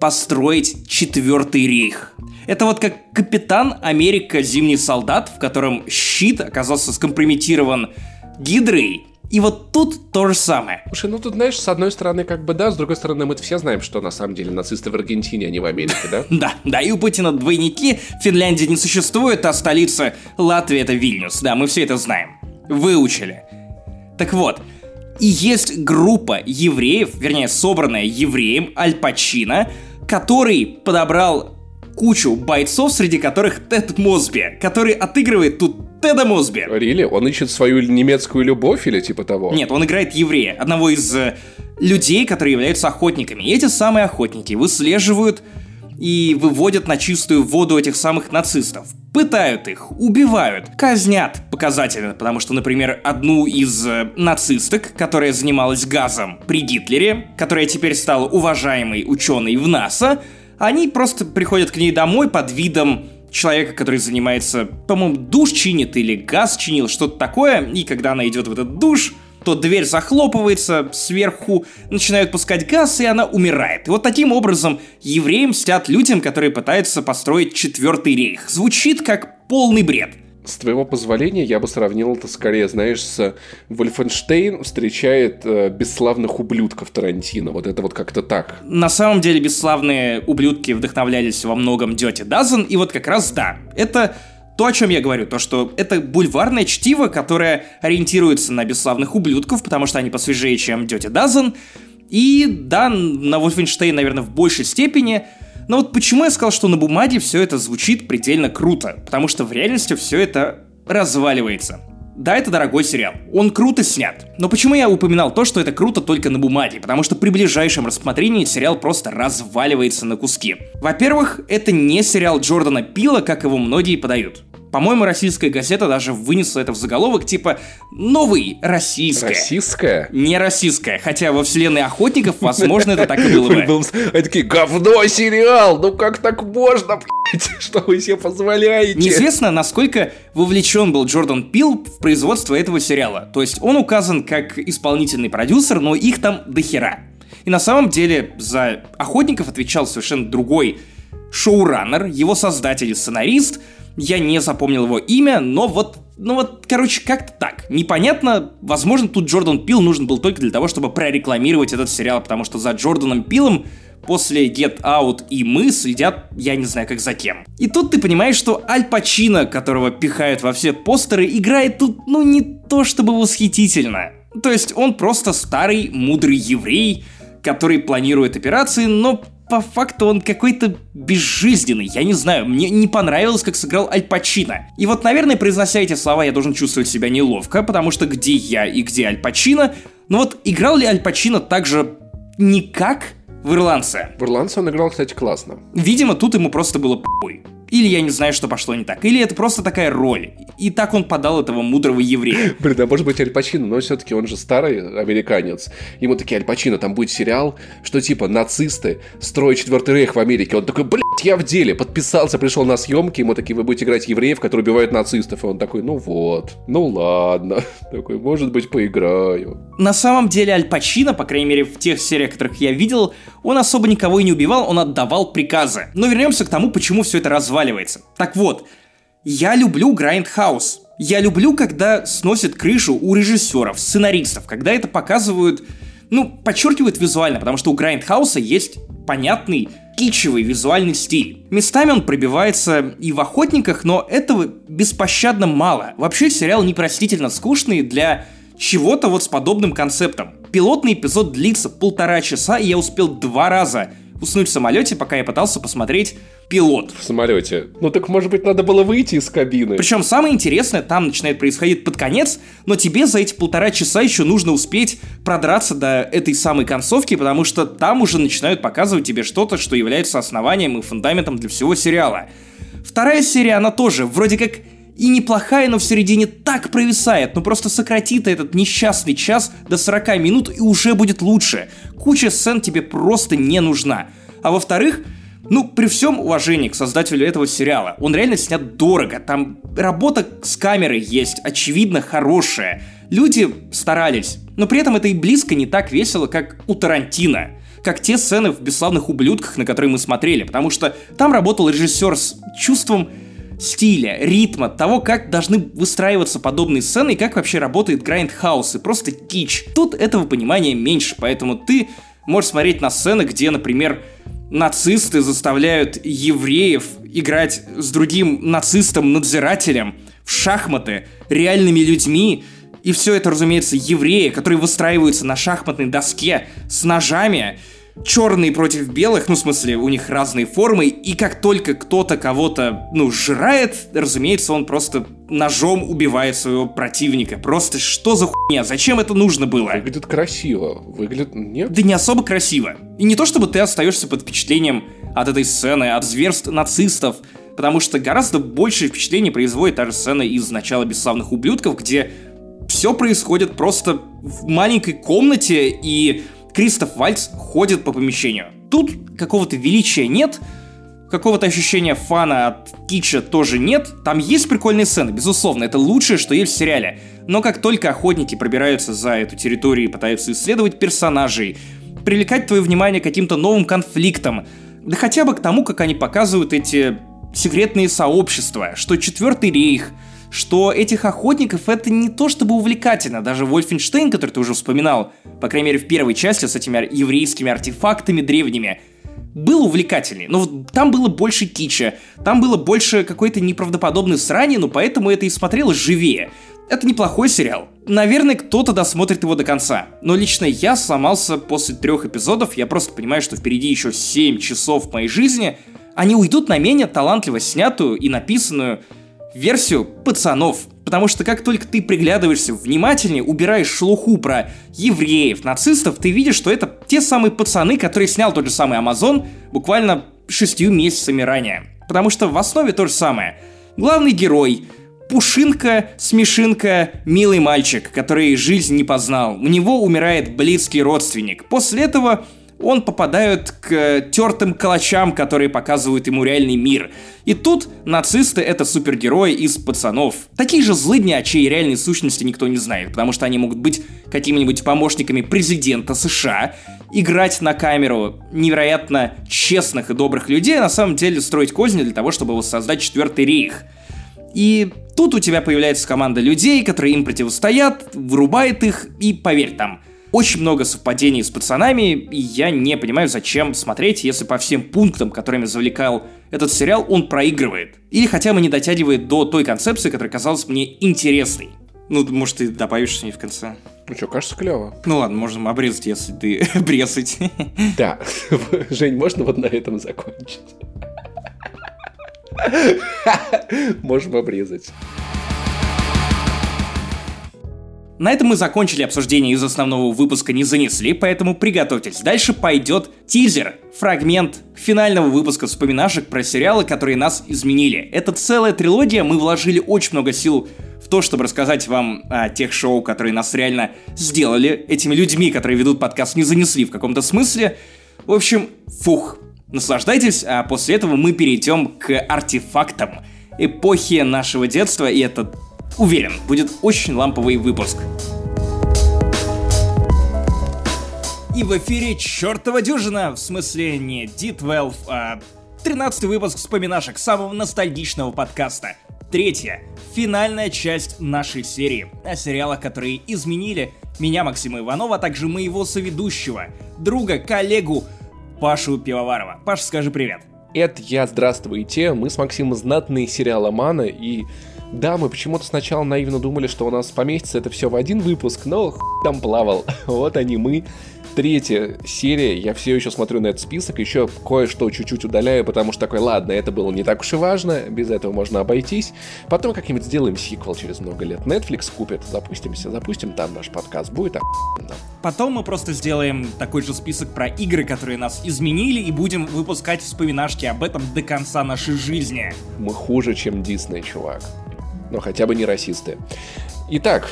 построить четвертый рейх. Это вот как Капитан Америка Зимний солдат, в котором щит оказался скомпрометирован Гидрой, и вот тут то же самое. Слушай, ну тут, знаешь, с одной стороны, как бы да, с другой стороны, мы все знаем, что на самом деле нацисты в Аргентине, а не в Америке, да? Да, да, и у Путина двойники, Финляндии не существует, а столица Латвии это Вильнюс. Да, мы все это знаем. Выучили. Так вот, и есть группа евреев, вернее, собранная евреем Аль Пачино, который подобрал кучу бойцов, среди которых Тед Мосби, который отыгрывает тут Теда Мосби. Рили? Он ищет свою немецкую любовь или типа того? Нет, он играет еврея, одного из э, людей, которые являются охотниками. И эти самые охотники выслеживают и выводят на чистую воду этих самых нацистов. Пытают их, убивают, казнят показательно, потому что, например, одну из э, нацисток, которая занималась газом при Гитлере, которая теперь стала уважаемой ученой в НАСА, они просто приходят к ней домой под видом человека, который занимается, по-моему, душ чинит или газ чинил, что-то такое, и когда она идет в этот душ, то дверь захлопывается, сверху начинают пускать газ, и она умирает. И вот таким образом евреи мстят людям, которые пытаются построить четвертый рейх. Звучит как полный бред. С твоего позволения я бы сравнил это скорее, знаешь, с Вольфенштейн встречает э, бесславных ублюдков Тарантино. Вот это вот как-то так. На самом деле бесславные ублюдки вдохновлялись во многом Дёте Дазен, и вот как раз да, это то, о чем я говорю, то, что это бульварное чтиво, которое ориентируется на бесславных ублюдков, потому что они посвежее, чем Дёте Дазен, и да, на Вольфенштейн, наверное, в большей степени, но вот почему я сказал, что на бумаге все это звучит предельно круто? Потому что в реальности все это разваливается. Да, это дорогой сериал. Он круто снят. Но почему я упоминал то, что это круто только на бумаге? Потому что при ближайшем рассмотрении сериал просто разваливается на куски. Во-первых, это не сериал Джордана Пила, как его многие подают. По-моему, российская газета даже вынесла это в заголовок, типа «Новый российская». Российская? Не российская, хотя во вселенной охотников, возможно, это так и было бы. Они такие, говно сериал, ну как так можно? Что вы себе позволяете? Неизвестно, насколько вовлечен был Джордан Пил в производство этого сериала. То есть он указан как исполнительный продюсер, но их там дохера. И на самом деле за «Охотников» отвечал совершенно другой шоураннер, его создатель и сценарист. Я не запомнил его имя, но вот ну вот, короче, как-то так. Непонятно, возможно, тут Джордан Пил нужен был только для того, чтобы прорекламировать этот сериал, потому что за Джорданом Пилом после Get Out и мы следят, я не знаю, как за кем. И тут ты понимаешь, что Аль Пачино, которого пихают во все постеры, играет тут, ну, не то чтобы восхитительно. То есть он просто старый, мудрый еврей, который планирует операции, но по факту он какой-то безжизненный. Я не знаю, мне не понравилось, как сыграл Аль Пачино. И вот, наверное, произнося эти слова, я должен чувствовать себя неловко, потому что где я и где Аль Пачино? Но вот играл ли Аль Пачино так же никак в «Ирландце»? В «Ирландце» он играл, кстати, классно. Видимо, тут ему просто было похуй. Или я не знаю, что пошло не так. Или это просто такая роль. И так он подал этого мудрого еврея. Блин, а может быть Аль Пачино, но все-таки он же старый американец. Ему такие, Аль Пачино, там будет сериал, что типа нацисты строят четвертый рейх в Америке. Он такой, блядь, я в деле. Подписался, пришел на съемки, ему такие, вы будете играть евреев, которые убивают нацистов. И он такой, ну вот, ну ладно. Такой, может быть, поиграю. На самом деле Аль Пачино, по крайней мере в тех сериях, которых я видел, он особо никого и не убивал, он отдавал приказы. Но вернемся к тому, почему все это разваливается. Так вот, я люблю grindhouse. Я люблю, когда сносят крышу у режиссеров, сценаристов, когда это показывают, ну, подчеркивают визуально, потому что у grindhouse а есть понятный кичевый визуальный стиль. Местами он пробивается и в «Охотниках», но этого беспощадно мало. Вообще сериал непростительно скучный для чего-то вот с подобным концептом. Пилотный эпизод длится полтора часа, и я успел два раза уснуть в самолете, пока я пытался посмотреть пилот. В самолете. Ну так, может быть, надо было выйти из кабины. Причем самое интересное там начинает происходить под конец, но тебе за эти полтора часа еще нужно успеть продраться до этой самой концовки, потому что там уже начинают показывать тебе что-то, что является основанием и фундаментом для всего сериала. Вторая серия, она тоже вроде как и неплохая, но в середине так провисает, ну просто сократи ты этот несчастный час до 40 минут и уже будет лучше. Куча сцен тебе просто не нужна. А во-вторых, ну, при всем уважении к создателю этого сериала, он реально снят дорого, там работа с камерой есть, очевидно, хорошая. Люди старались, но при этом это и близко не так весело, как у Тарантино. как те сцены в «Бесславных ублюдках», на которые мы смотрели, потому что там работал режиссер с чувством стиля, ритма, того, как должны выстраиваться подобные сцены и как вообще работает грайндхаус и просто кич. Тут этого понимания меньше, поэтому ты можешь смотреть на сцены, где, например, нацисты заставляют евреев играть с другим нацистом-надзирателем в шахматы реальными людьми, и все это, разумеется, евреи, которые выстраиваются на шахматной доске с ножами, черные против белых, ну, в смысле, у них разные формы, и как только кто-то кого-то, ну, сжирает, разумеется, он просто ножом убивает своего противника. Просто что за хуйня? Зачем это нужно было? Выглядит красиво. Выглядит... Нет? Да не особо красиво. И не то, чтобы ты остаешься под впечатлением от этой сцены, от зверств нацистов, потому что гораздо большее впечатление производит та же сцена из «Начала бесславных ублюдков», где все происходит просто в маленькой комнате, и Кристоф Вальц ходит по помещению. Тут какого-то величия нет, какого-то ощущения фана от кича тоже нет. Там есть прикольные сцены, безусловно, это лучшее, что есть в сериале. Но как только охотники пробираются за эту территорию и пытаются исследовать персонажей, привлекать твое внимание к каким-то новым конфликтам, да хотя бы к тому, как они показывают эти секретные сообщества, что Четвертый рейх, что этих охотников это не то чтобы увлекательно. Даже Вольфенштейн, который ты уже вспоминал, по крайней мере в первой части с этими еврейскими артефактами древними, был увлекательней. Но вот там было больше кича, там было больше какой-то неправдоподобной срани, но поэтому это и смотрелось живее. Это неплохой сериал. Наверное, кто-то досмотрит его до конца. Но лично я сломался после трех эпизодов, я просто понимаю, что впереди еще 7 часов моей жизни. Они уйдут на менее талантливо снятую и написанную версию пацанов. Потому что как только ты приглядываешься внимательнее, убираешь шелуху про евреев, нацистов, ты видишь, что это те самые пацаны, которые снял тот же самый Амазон буквально шестью месяцами ранее. Потому что в основе то же самое. Главный герой, Пушинка, Смешинка, милый мальчик, который жизнь не познал. У него умирает близкий родственник. После этого он попадает к тертым калачам, которые показывают ему реальный мир. И тут нацисты — это супергерои из пацанов. Такие же злыдни, о чьей реальной сущности никто не знает, потому что они могут быть какими-нибудь помощниками президента США, играть на камеру невероятно честных и добрых людей, а на самом деле строить козни для того, чтобы воссоздать четвертый рейх. И тут у тебя появляется команда людей, которые им противостоят, вырубает их, и поверь там, очень много совпадений с пацанами, и я не понимаю, зачем смотреть, если по всем пунктам, которыми завлекал этот сериал, он проигрывает. Или хотя бы не дотягивает до той концепции, которая казалась мне интересной. Ну, может, ты добавишь с ней в конце. Ну что, кажется, клево. Ну ладно, можем обрезать, если ты брезать. Да. Жень, можно вот на этом закончить? Можем обрезать. На этом мы закончили обсуждение из основного выпуска не занесли, поэтому приготовьтесь. Дальше пойдет тизер, фрагмент финального выпуска вспоминашек про сериалы, которые нас изменили. Это целая трилогия, мы вложили очень много сил в то, чтобы рассказать вам о тех шоу, которые нас реально сделали, этими людьми, которые ведут подкаст, не занесли в каком-то смысле. В общем, фух, наслаждайтесь, а после этого мы перейдем к артефактам эпохи нашего детства, и это Уверен, будет очень ламповый выпуск. И в эфире чертова дюжина, в смысле не D12, а 13 выпуск вспоминашек самого ностальгичного подкаста. Третья, финальная часть нашей серии о сериалах, которые изменили меня, Максима Иванова, а также моего соведущего, друга, коллегу Пашу Пивоварова. Паша, скажи привет. Это я, здравствуйте. Мы с Максимом знатные сериаломаны, и да, мы почему-то сначала наивно думали, что у нас поместится это все в один выпуск, но хуй там плавал. Вот они мы. Третья серия, я все еще смотрю на этот список, еще кое-что чуть-чуть удаляю, потому что такой, ладно, это было не так уж и важно, без этого можно обойтись. Потом как-нибудь сделаем сиквел через много лет. Netflix купит, запустимся, запустим там наш подкаст, будет охуенно. Потом мы просто сделаем такой же список про игры, которые нас изменили, и будем выпускать вспоминашки об этом до конца нашей жизни. Мы хуже, чем Дисней, чувак. Но хотя бы не расисты. Итак,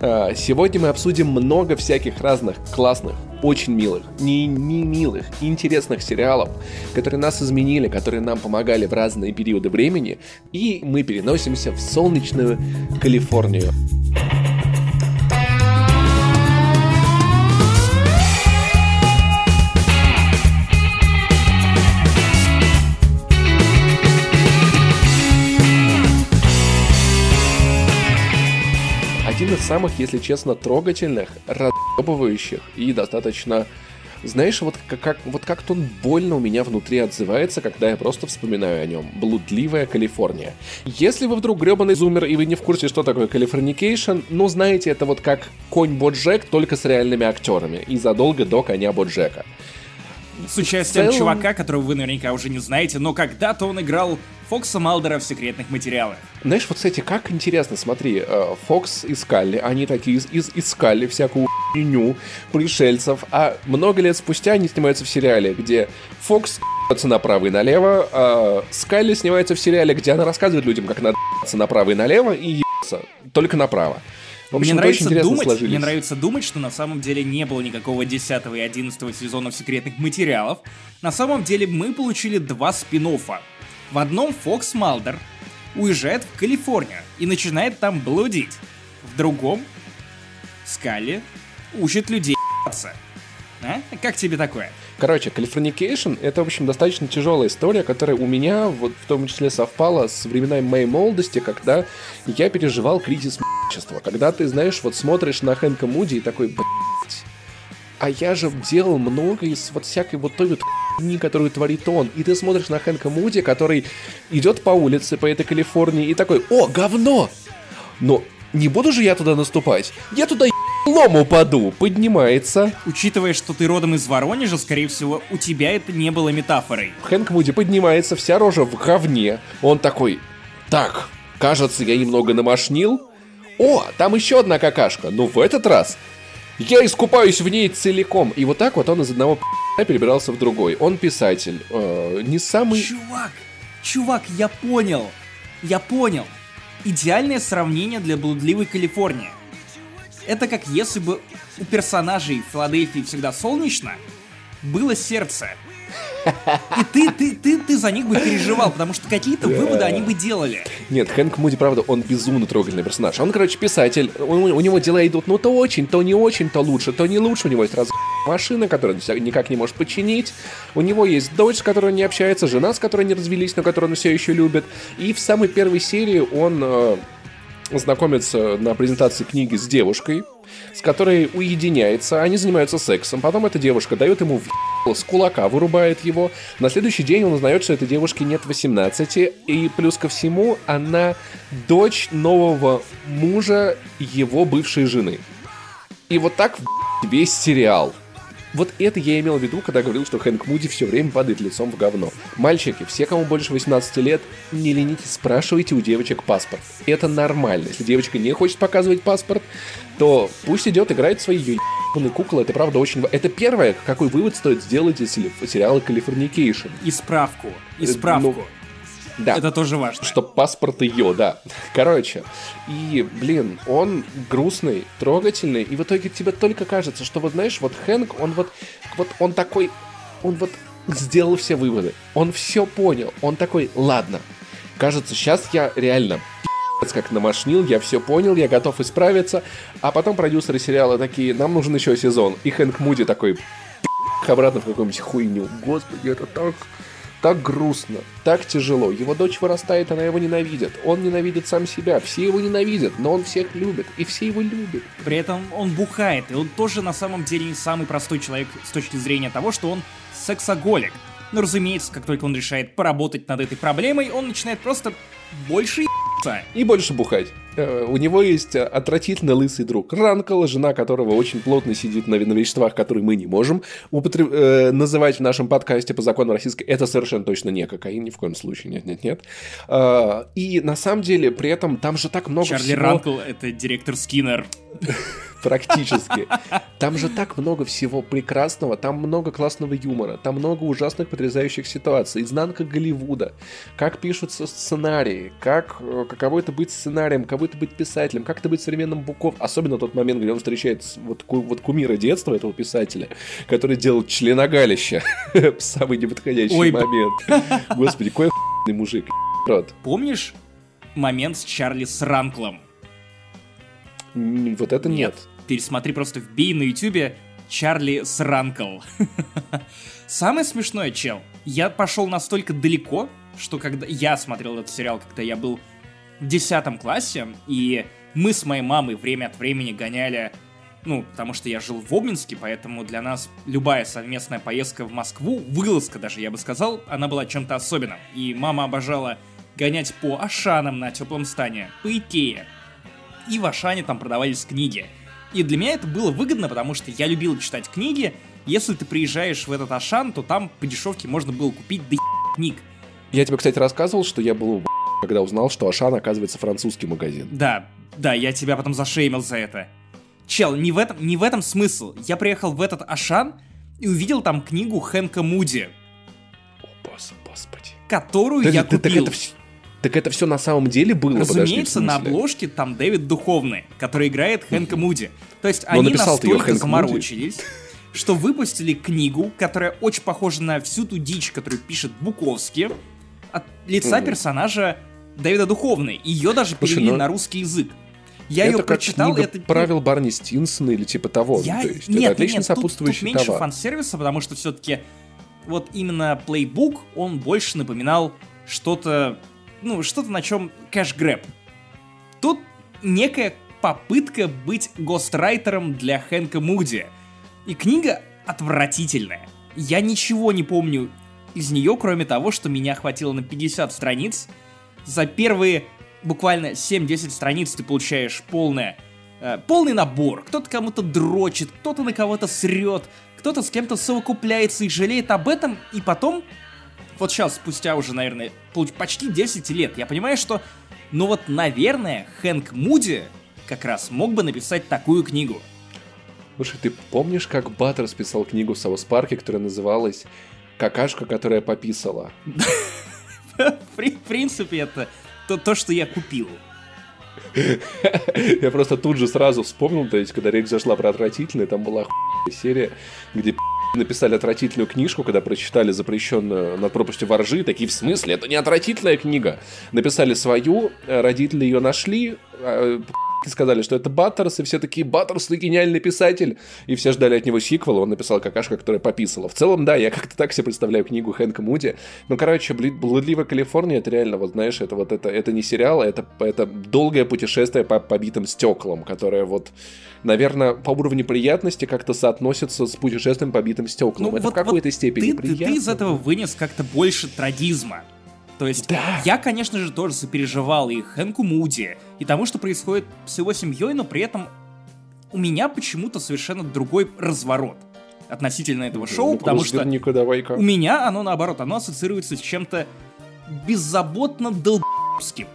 э, сегодня мы обсудим много всяких разных классных, очень милых, не, не милых, интересных сериалов, которые нас изменили, которые нам помогали в разные периоды времени, и мы переносимся в солнечную Калифорнию. Самых, если честно, трогательных, разъебывающих и достаточно знаешь, вот как, как, вот как-то он больно у меня внутри отзывается, когда я просто вспоминаю о нем. Блудливая Калифорния. Если вы вдруг гребаный зумер и вы не в курсе, что такое Californication, ну знаете, это вот как конь Боджек, только с реальными актерами. И задолго до коня Боджека. С участием целом- чувака, которого вы наверняка уже не знаете, но когда-то он играл Фокса Малдера в секретных материалах. Знаешь, вот, кстати, как интересно, смотри, э, Фокс и Скалли, они такие из- из- искали всякую хуйню пришельцев, а много лет спустя они снимаются в сериале, где Фокс направо и налево, а Скалли снимается в сериале, где она рассказывает людям, как надо направо и налево и ебаться только направо. В общем, мне нравится думать, сложились. мне нравится думать, что на самом деле не было никакого 10 и 11 сезонов секретных материалов. На самом деле мы получили два спин -оффа. В одном Фокс Малдер уезжает в Калифорнию и начинает там блудить. В другом Скалли учит людей. А? Как тебе такое? Короче, Californication — это, в общем, достаточно тяжелая история, которая у меня вот в том числе совпала с временами моей молодости, когда я переживал кризис мудачества. Когда ты, знаешь, вот смотришь на Хэнка Муди и такой, блядь, а я же делал много из вот всякой вот той вот хуйни, которую творит он. И ты смотришь на Хэнка Муди, который идет по улице, по этой Калифорнии, и такой, о, говно! Но не буду же я туда наступать. Я туда лом упаду. Поднимается. Учитывая, что ты родом из Воронежа, скорее всего, у тебя это не было метафорой. Хэнк Муди поднимается, вся рожа в говне. Он такой, так, кажется, я немного намашнил. О, там еще одна какашка. Но в этот раз я искупаюсь в ней целиком. И вот так вот он из одного перебирался в другой. Он писатель. э, не самый... Чувак, чувак, я понял. Я понял. Идеальное сравнение для блудливой Калифорнии. Это как если бы у персонажей Филадельфии всегда солнечно было сердце. И ты, ты, ты, ты за них бы переживал, потому что какие-то выводы они бы делали. Нет, Хэнк Муди, правда, он безумно трогательный персонаж. Он, короче, писатель. У, у него дела идут, ну, то очень, то не очень, то лучше, то не лучше. У него есть раз машина, которую он никак не может починить. У него есть дочь, с которой он не общается, жена, с которой не развелись, но которую он все еще любит. И в самой первой серии он э, знакомится на презентации книги с девушкой, с которой уединяется, они занимаются сексом. Потом эта девушка дает ему в с кулака, вырубает его. На следующий день он узнает, что этой девушке нет 18, и плюс ко всему она дочь нового мужа его бывшей жены. И вот так весь сериал. Вот это я имел в виду, когда говорил, что Хэнк Муди все время падает лицом в говно. Мальчики, все, кому больше 18 лет, не ленитесь, спрашивайте у девочек паспорт. Это нормально. Если девочка не хочет показывать паспорт, то пусть идет играет в свои ебаные куклы. Это правда очень... Это первое, какой вывод стоит сделать из сери- сериала Californication. И справку. И Э, справку. ну, Да. Это тоже важно. Что паспорт ее, да. Короче, и, блин, он грустный, трогательный, и в итоге тебе только кажется, что вот, знаешь, вот Хэнк, он вот, вот он такой, он вот сделал все выводы, он все понял, он такой, ладно, кажется, сейчас я реально как намашнил, я все понял, я готов исправиться, а потом продюсеры сериала такие, нам нужен еще сезон, и Хэнк Муди такой, «Пи*** обратно в какую-нибудь хуйню, господи, это так... Так грустно, так тяжело. Его дочь вырастает, она его ненавидит. Он ненавидит сам себя. Все его ненавидят, но он всех любит. И все его любят. При этом он бухает, и он тоже на самом деле не самый простой человек с точки зрения того, что он сексоголик. Но разумеется, как только он решает поработать над этой проблемой, он начинает просто больше ебаться. И больше бухать. Э, У него есть э, отвратительно лысый друг Ранкл, жена которого очень плотно сидит на, на веществах, которые мы не можем употреб- э, называть в нашем подкасте по закону российской. Это совершенно точно не кокаин, ни в коем случае. Нет, нет, нет. Э, И на самом деле, при этом там же так много Чарли всего... Ранкл — это директор Скиннер. Практически. Там же так много всего прекрасного, там много классного юмора, там много ужасных потрясающих ситуаций, изнанка Голливуда, как пишутся сценарии, как э, каково это быть сценарием, каково это быть писателем, как это быть современным Буков, особенно тот момент, где он встречает вот, ку- вот кумира детства этого писателя, который делал членогалище в самый неподходящий момент. Господи, какой мужик, рот. Помнишь момент с Чарли с Ранклом? М, Вот это нет. Пересмотри просто вбей на ютубе Чарли с Ранкл. Самое смешное, чел, я пошел настолько далеко, что когда я смотрел этот сериал, когда я был в 10 классе, и Мы с моей мамой время от времени гоняли, ну, потому что я жил в Обнинске, поэтому для нас любая совместная поездка в Москву, вылазка даже, я бы сказал, она была чем-то особенным. И мама обожала гонять по Ашанам на теплом стане, по Икее. И в Ашане там продавались книги. И для меня это было выгодно, потому что я любил читать книги. Если ты приезжаешь в этот Ашан, то там по дешевке можно было купить до книг. Я тебе, кстати, рассказывал, что я был когда узнал, что Ашан, оказывается, французский магазин. Да, да, я тебя потом зашеймил за это. Чел, не в этом, не в этом смысл. Я приехал в этот Ашан и увидел там книгу Хэнка Муди, О, господи. которую Так- я так- так купил. это вс- Так это все на самом деле было? Подожди, Разумеется, на смысле? обложке там Дэвид Духовный, который играет Хэнка Муди. То есть Но они настолько заморочились, что выпустили книгу, которая очень похожа на всю ту дичь, которую пишет Буковский, от лица персонажа Дэвида Духовный. Ее даже Слушай, перевели ну, на русский язык. Я это ее прочитал, книга это... правил Барни Стинсона или типа того. Я... То есть нет, это отлично нет, тут- сопутствующий тут, меньше товар. фан-сервиса, потому что все-таки вот именно плейбук, он больше напоминал что-то, ну, что-то на чем кэш-грэб. Тут некая попытка быть гострайтером для Хэнка Муди. И книга отвратительная. Я ничего не помню из нее, кроме того, что меня хватило на 50 страниц. За первые буквально 7-10 страниц ты получаешь полное, э, полный набор. Кто-то кому-то дрочит, кто-то на кого-то срет, кто-то с кем-то совокупляется и жалеет об этом, и потом, вот сейчас, спустя уже, наверное, почти 10 лет, я понимаю, что, ну вот, наверное, Хэнк Муди как раз мог бы написать такую книгу. Слушай, ты помнишь, как Баттерс писал книгу в Саус Парке, которая называлась «Какашка, которая пописала»? В при- в принципе, это то, то, что я купил. Я просто тут же сразу вспомнил, то есть, когда речь зашла про отвратительное, там была серия, где написали отвратительную книжку, когда прочитали запрещенную над пропастью во ржи, такие в смысле, это не отвратительная книга. Написали свою, э, родители ее нашли, э, сказали, что это Баттерс, и все такие, Баттерс, ты гениальный писатель. И все ждали от него сиквела, он написал какашка, которая пописала. В целом, да, я как-то так себе представляю книгу Хэнка Муди. Ну, короче, «Блудливая Калифорния», это реально, вот знаешь, это вот это, это не сериал, это, это долгое путешествие по побитым стеклам, которое вот, наверное, по уровню приятности как-то соотносится с путешествием по битым стеклам. это в какой-то степени Ну, ты, ты- приятно. ты из этого вынес как-то больше трагизма. То есть я, конечно же, тоже сопереживал и Хэнку Муди, и тому, что происходит с его семьей, но при этом у меня почему-то совершенно другой разворот относительно этого шоу, Ну, потому что давай-ка. у меня оно наоборот, оно ассоциируется с чем-то беззаботно долбским.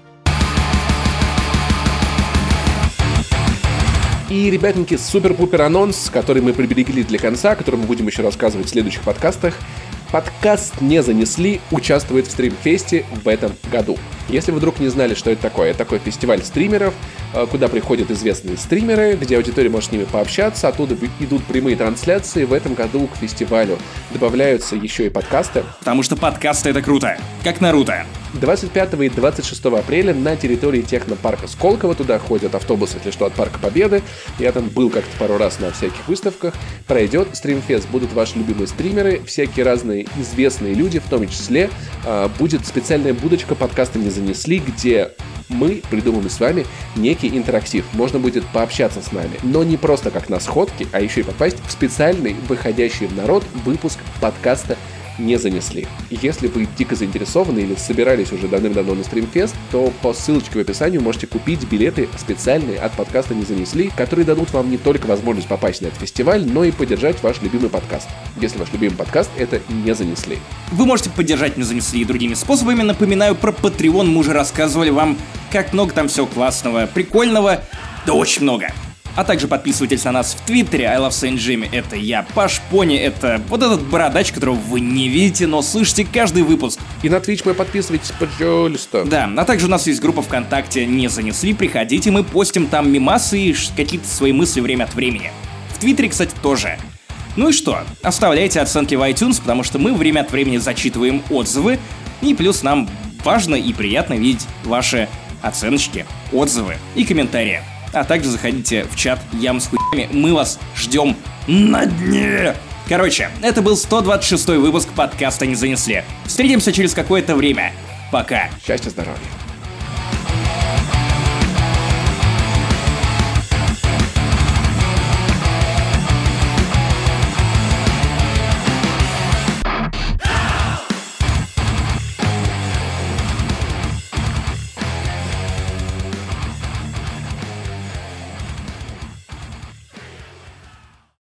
И, ребятники, супер-пупер анонс, который мы приберегли для конца, о котором мы будем еще рассказывать в следующих подкастах. Подкаст «Не занесли» участвует в стримфесте в этом году. Если вы вдруг не знали, что это такое, это такой фестиваль стримеров, э, куда приходят известные стримеры, где аудитория может с ними пообщаться, оттуда идут прямые трансляции. В этом году к фестивалю добавляются еще и подкасты. Потому что подкасты это круто. Как Наруто. 25 и 26 апреля на территории технопарка Сколково. Туда ходят автобусы, если что, от Парка Победы. Я там был как-то пару раз на всяких выставках. Пройдет стримфест, будут ваши любимые стримеры, всякие разные известные люди, в том числе. А, будет специальная будочка подкаста «Не занесли», где мы придумаем с вами некий интерактив. Можно будет пообщаться с нами, но не просто как на сходке, а еще и попасть в специальный, выходящий в народ выпуск подкаста не занесли. Если вы дико заинтересованы или собирались уже давным-давно на стримфест, то по ссылочке в описании можете купить билеты специальные от подкаста «Не занесли», которые дадут вам не только возможность попасть на этот фестиваль, но и поддержать ваш любимый подкаст. Если ваш любимый подкаст — это «Не занесли». Вы можете поддержать «Не занесли» и другими способами. Напоминаю про Patreon. Мы уже рассказывали вам, как много там всего классного, прикольного. Да очень много. А также подписывайтесь на нас в Твиттере. I love Saint Jimmy. Это я. Паш Пони. Это вот этот бородач, которого вы не видите, но слышите каждый выпуск. И на Twitch мы подписывайтесь, пожалуйста. Да, а также у нас есть группа ВКонтакте «Не занесли». Приходите, мы постим там мимасы и какие-то свои мысли время от времени. В Твиттере, кстати, тоже. Ну и что? Оставляйте оценки в iTunes, потому что мы время от времени зачитываем отзывы. И плюс нам важно и приятно видеть ваши оценочки, отзывы и комментарии. А также заходите в чат Ям с хуями. Мы вас ждем на дне. Короче, это был 126 выпуск подкаста «Не занесли». Встретимся через какое-то время. Пока. Счастья, здоровья.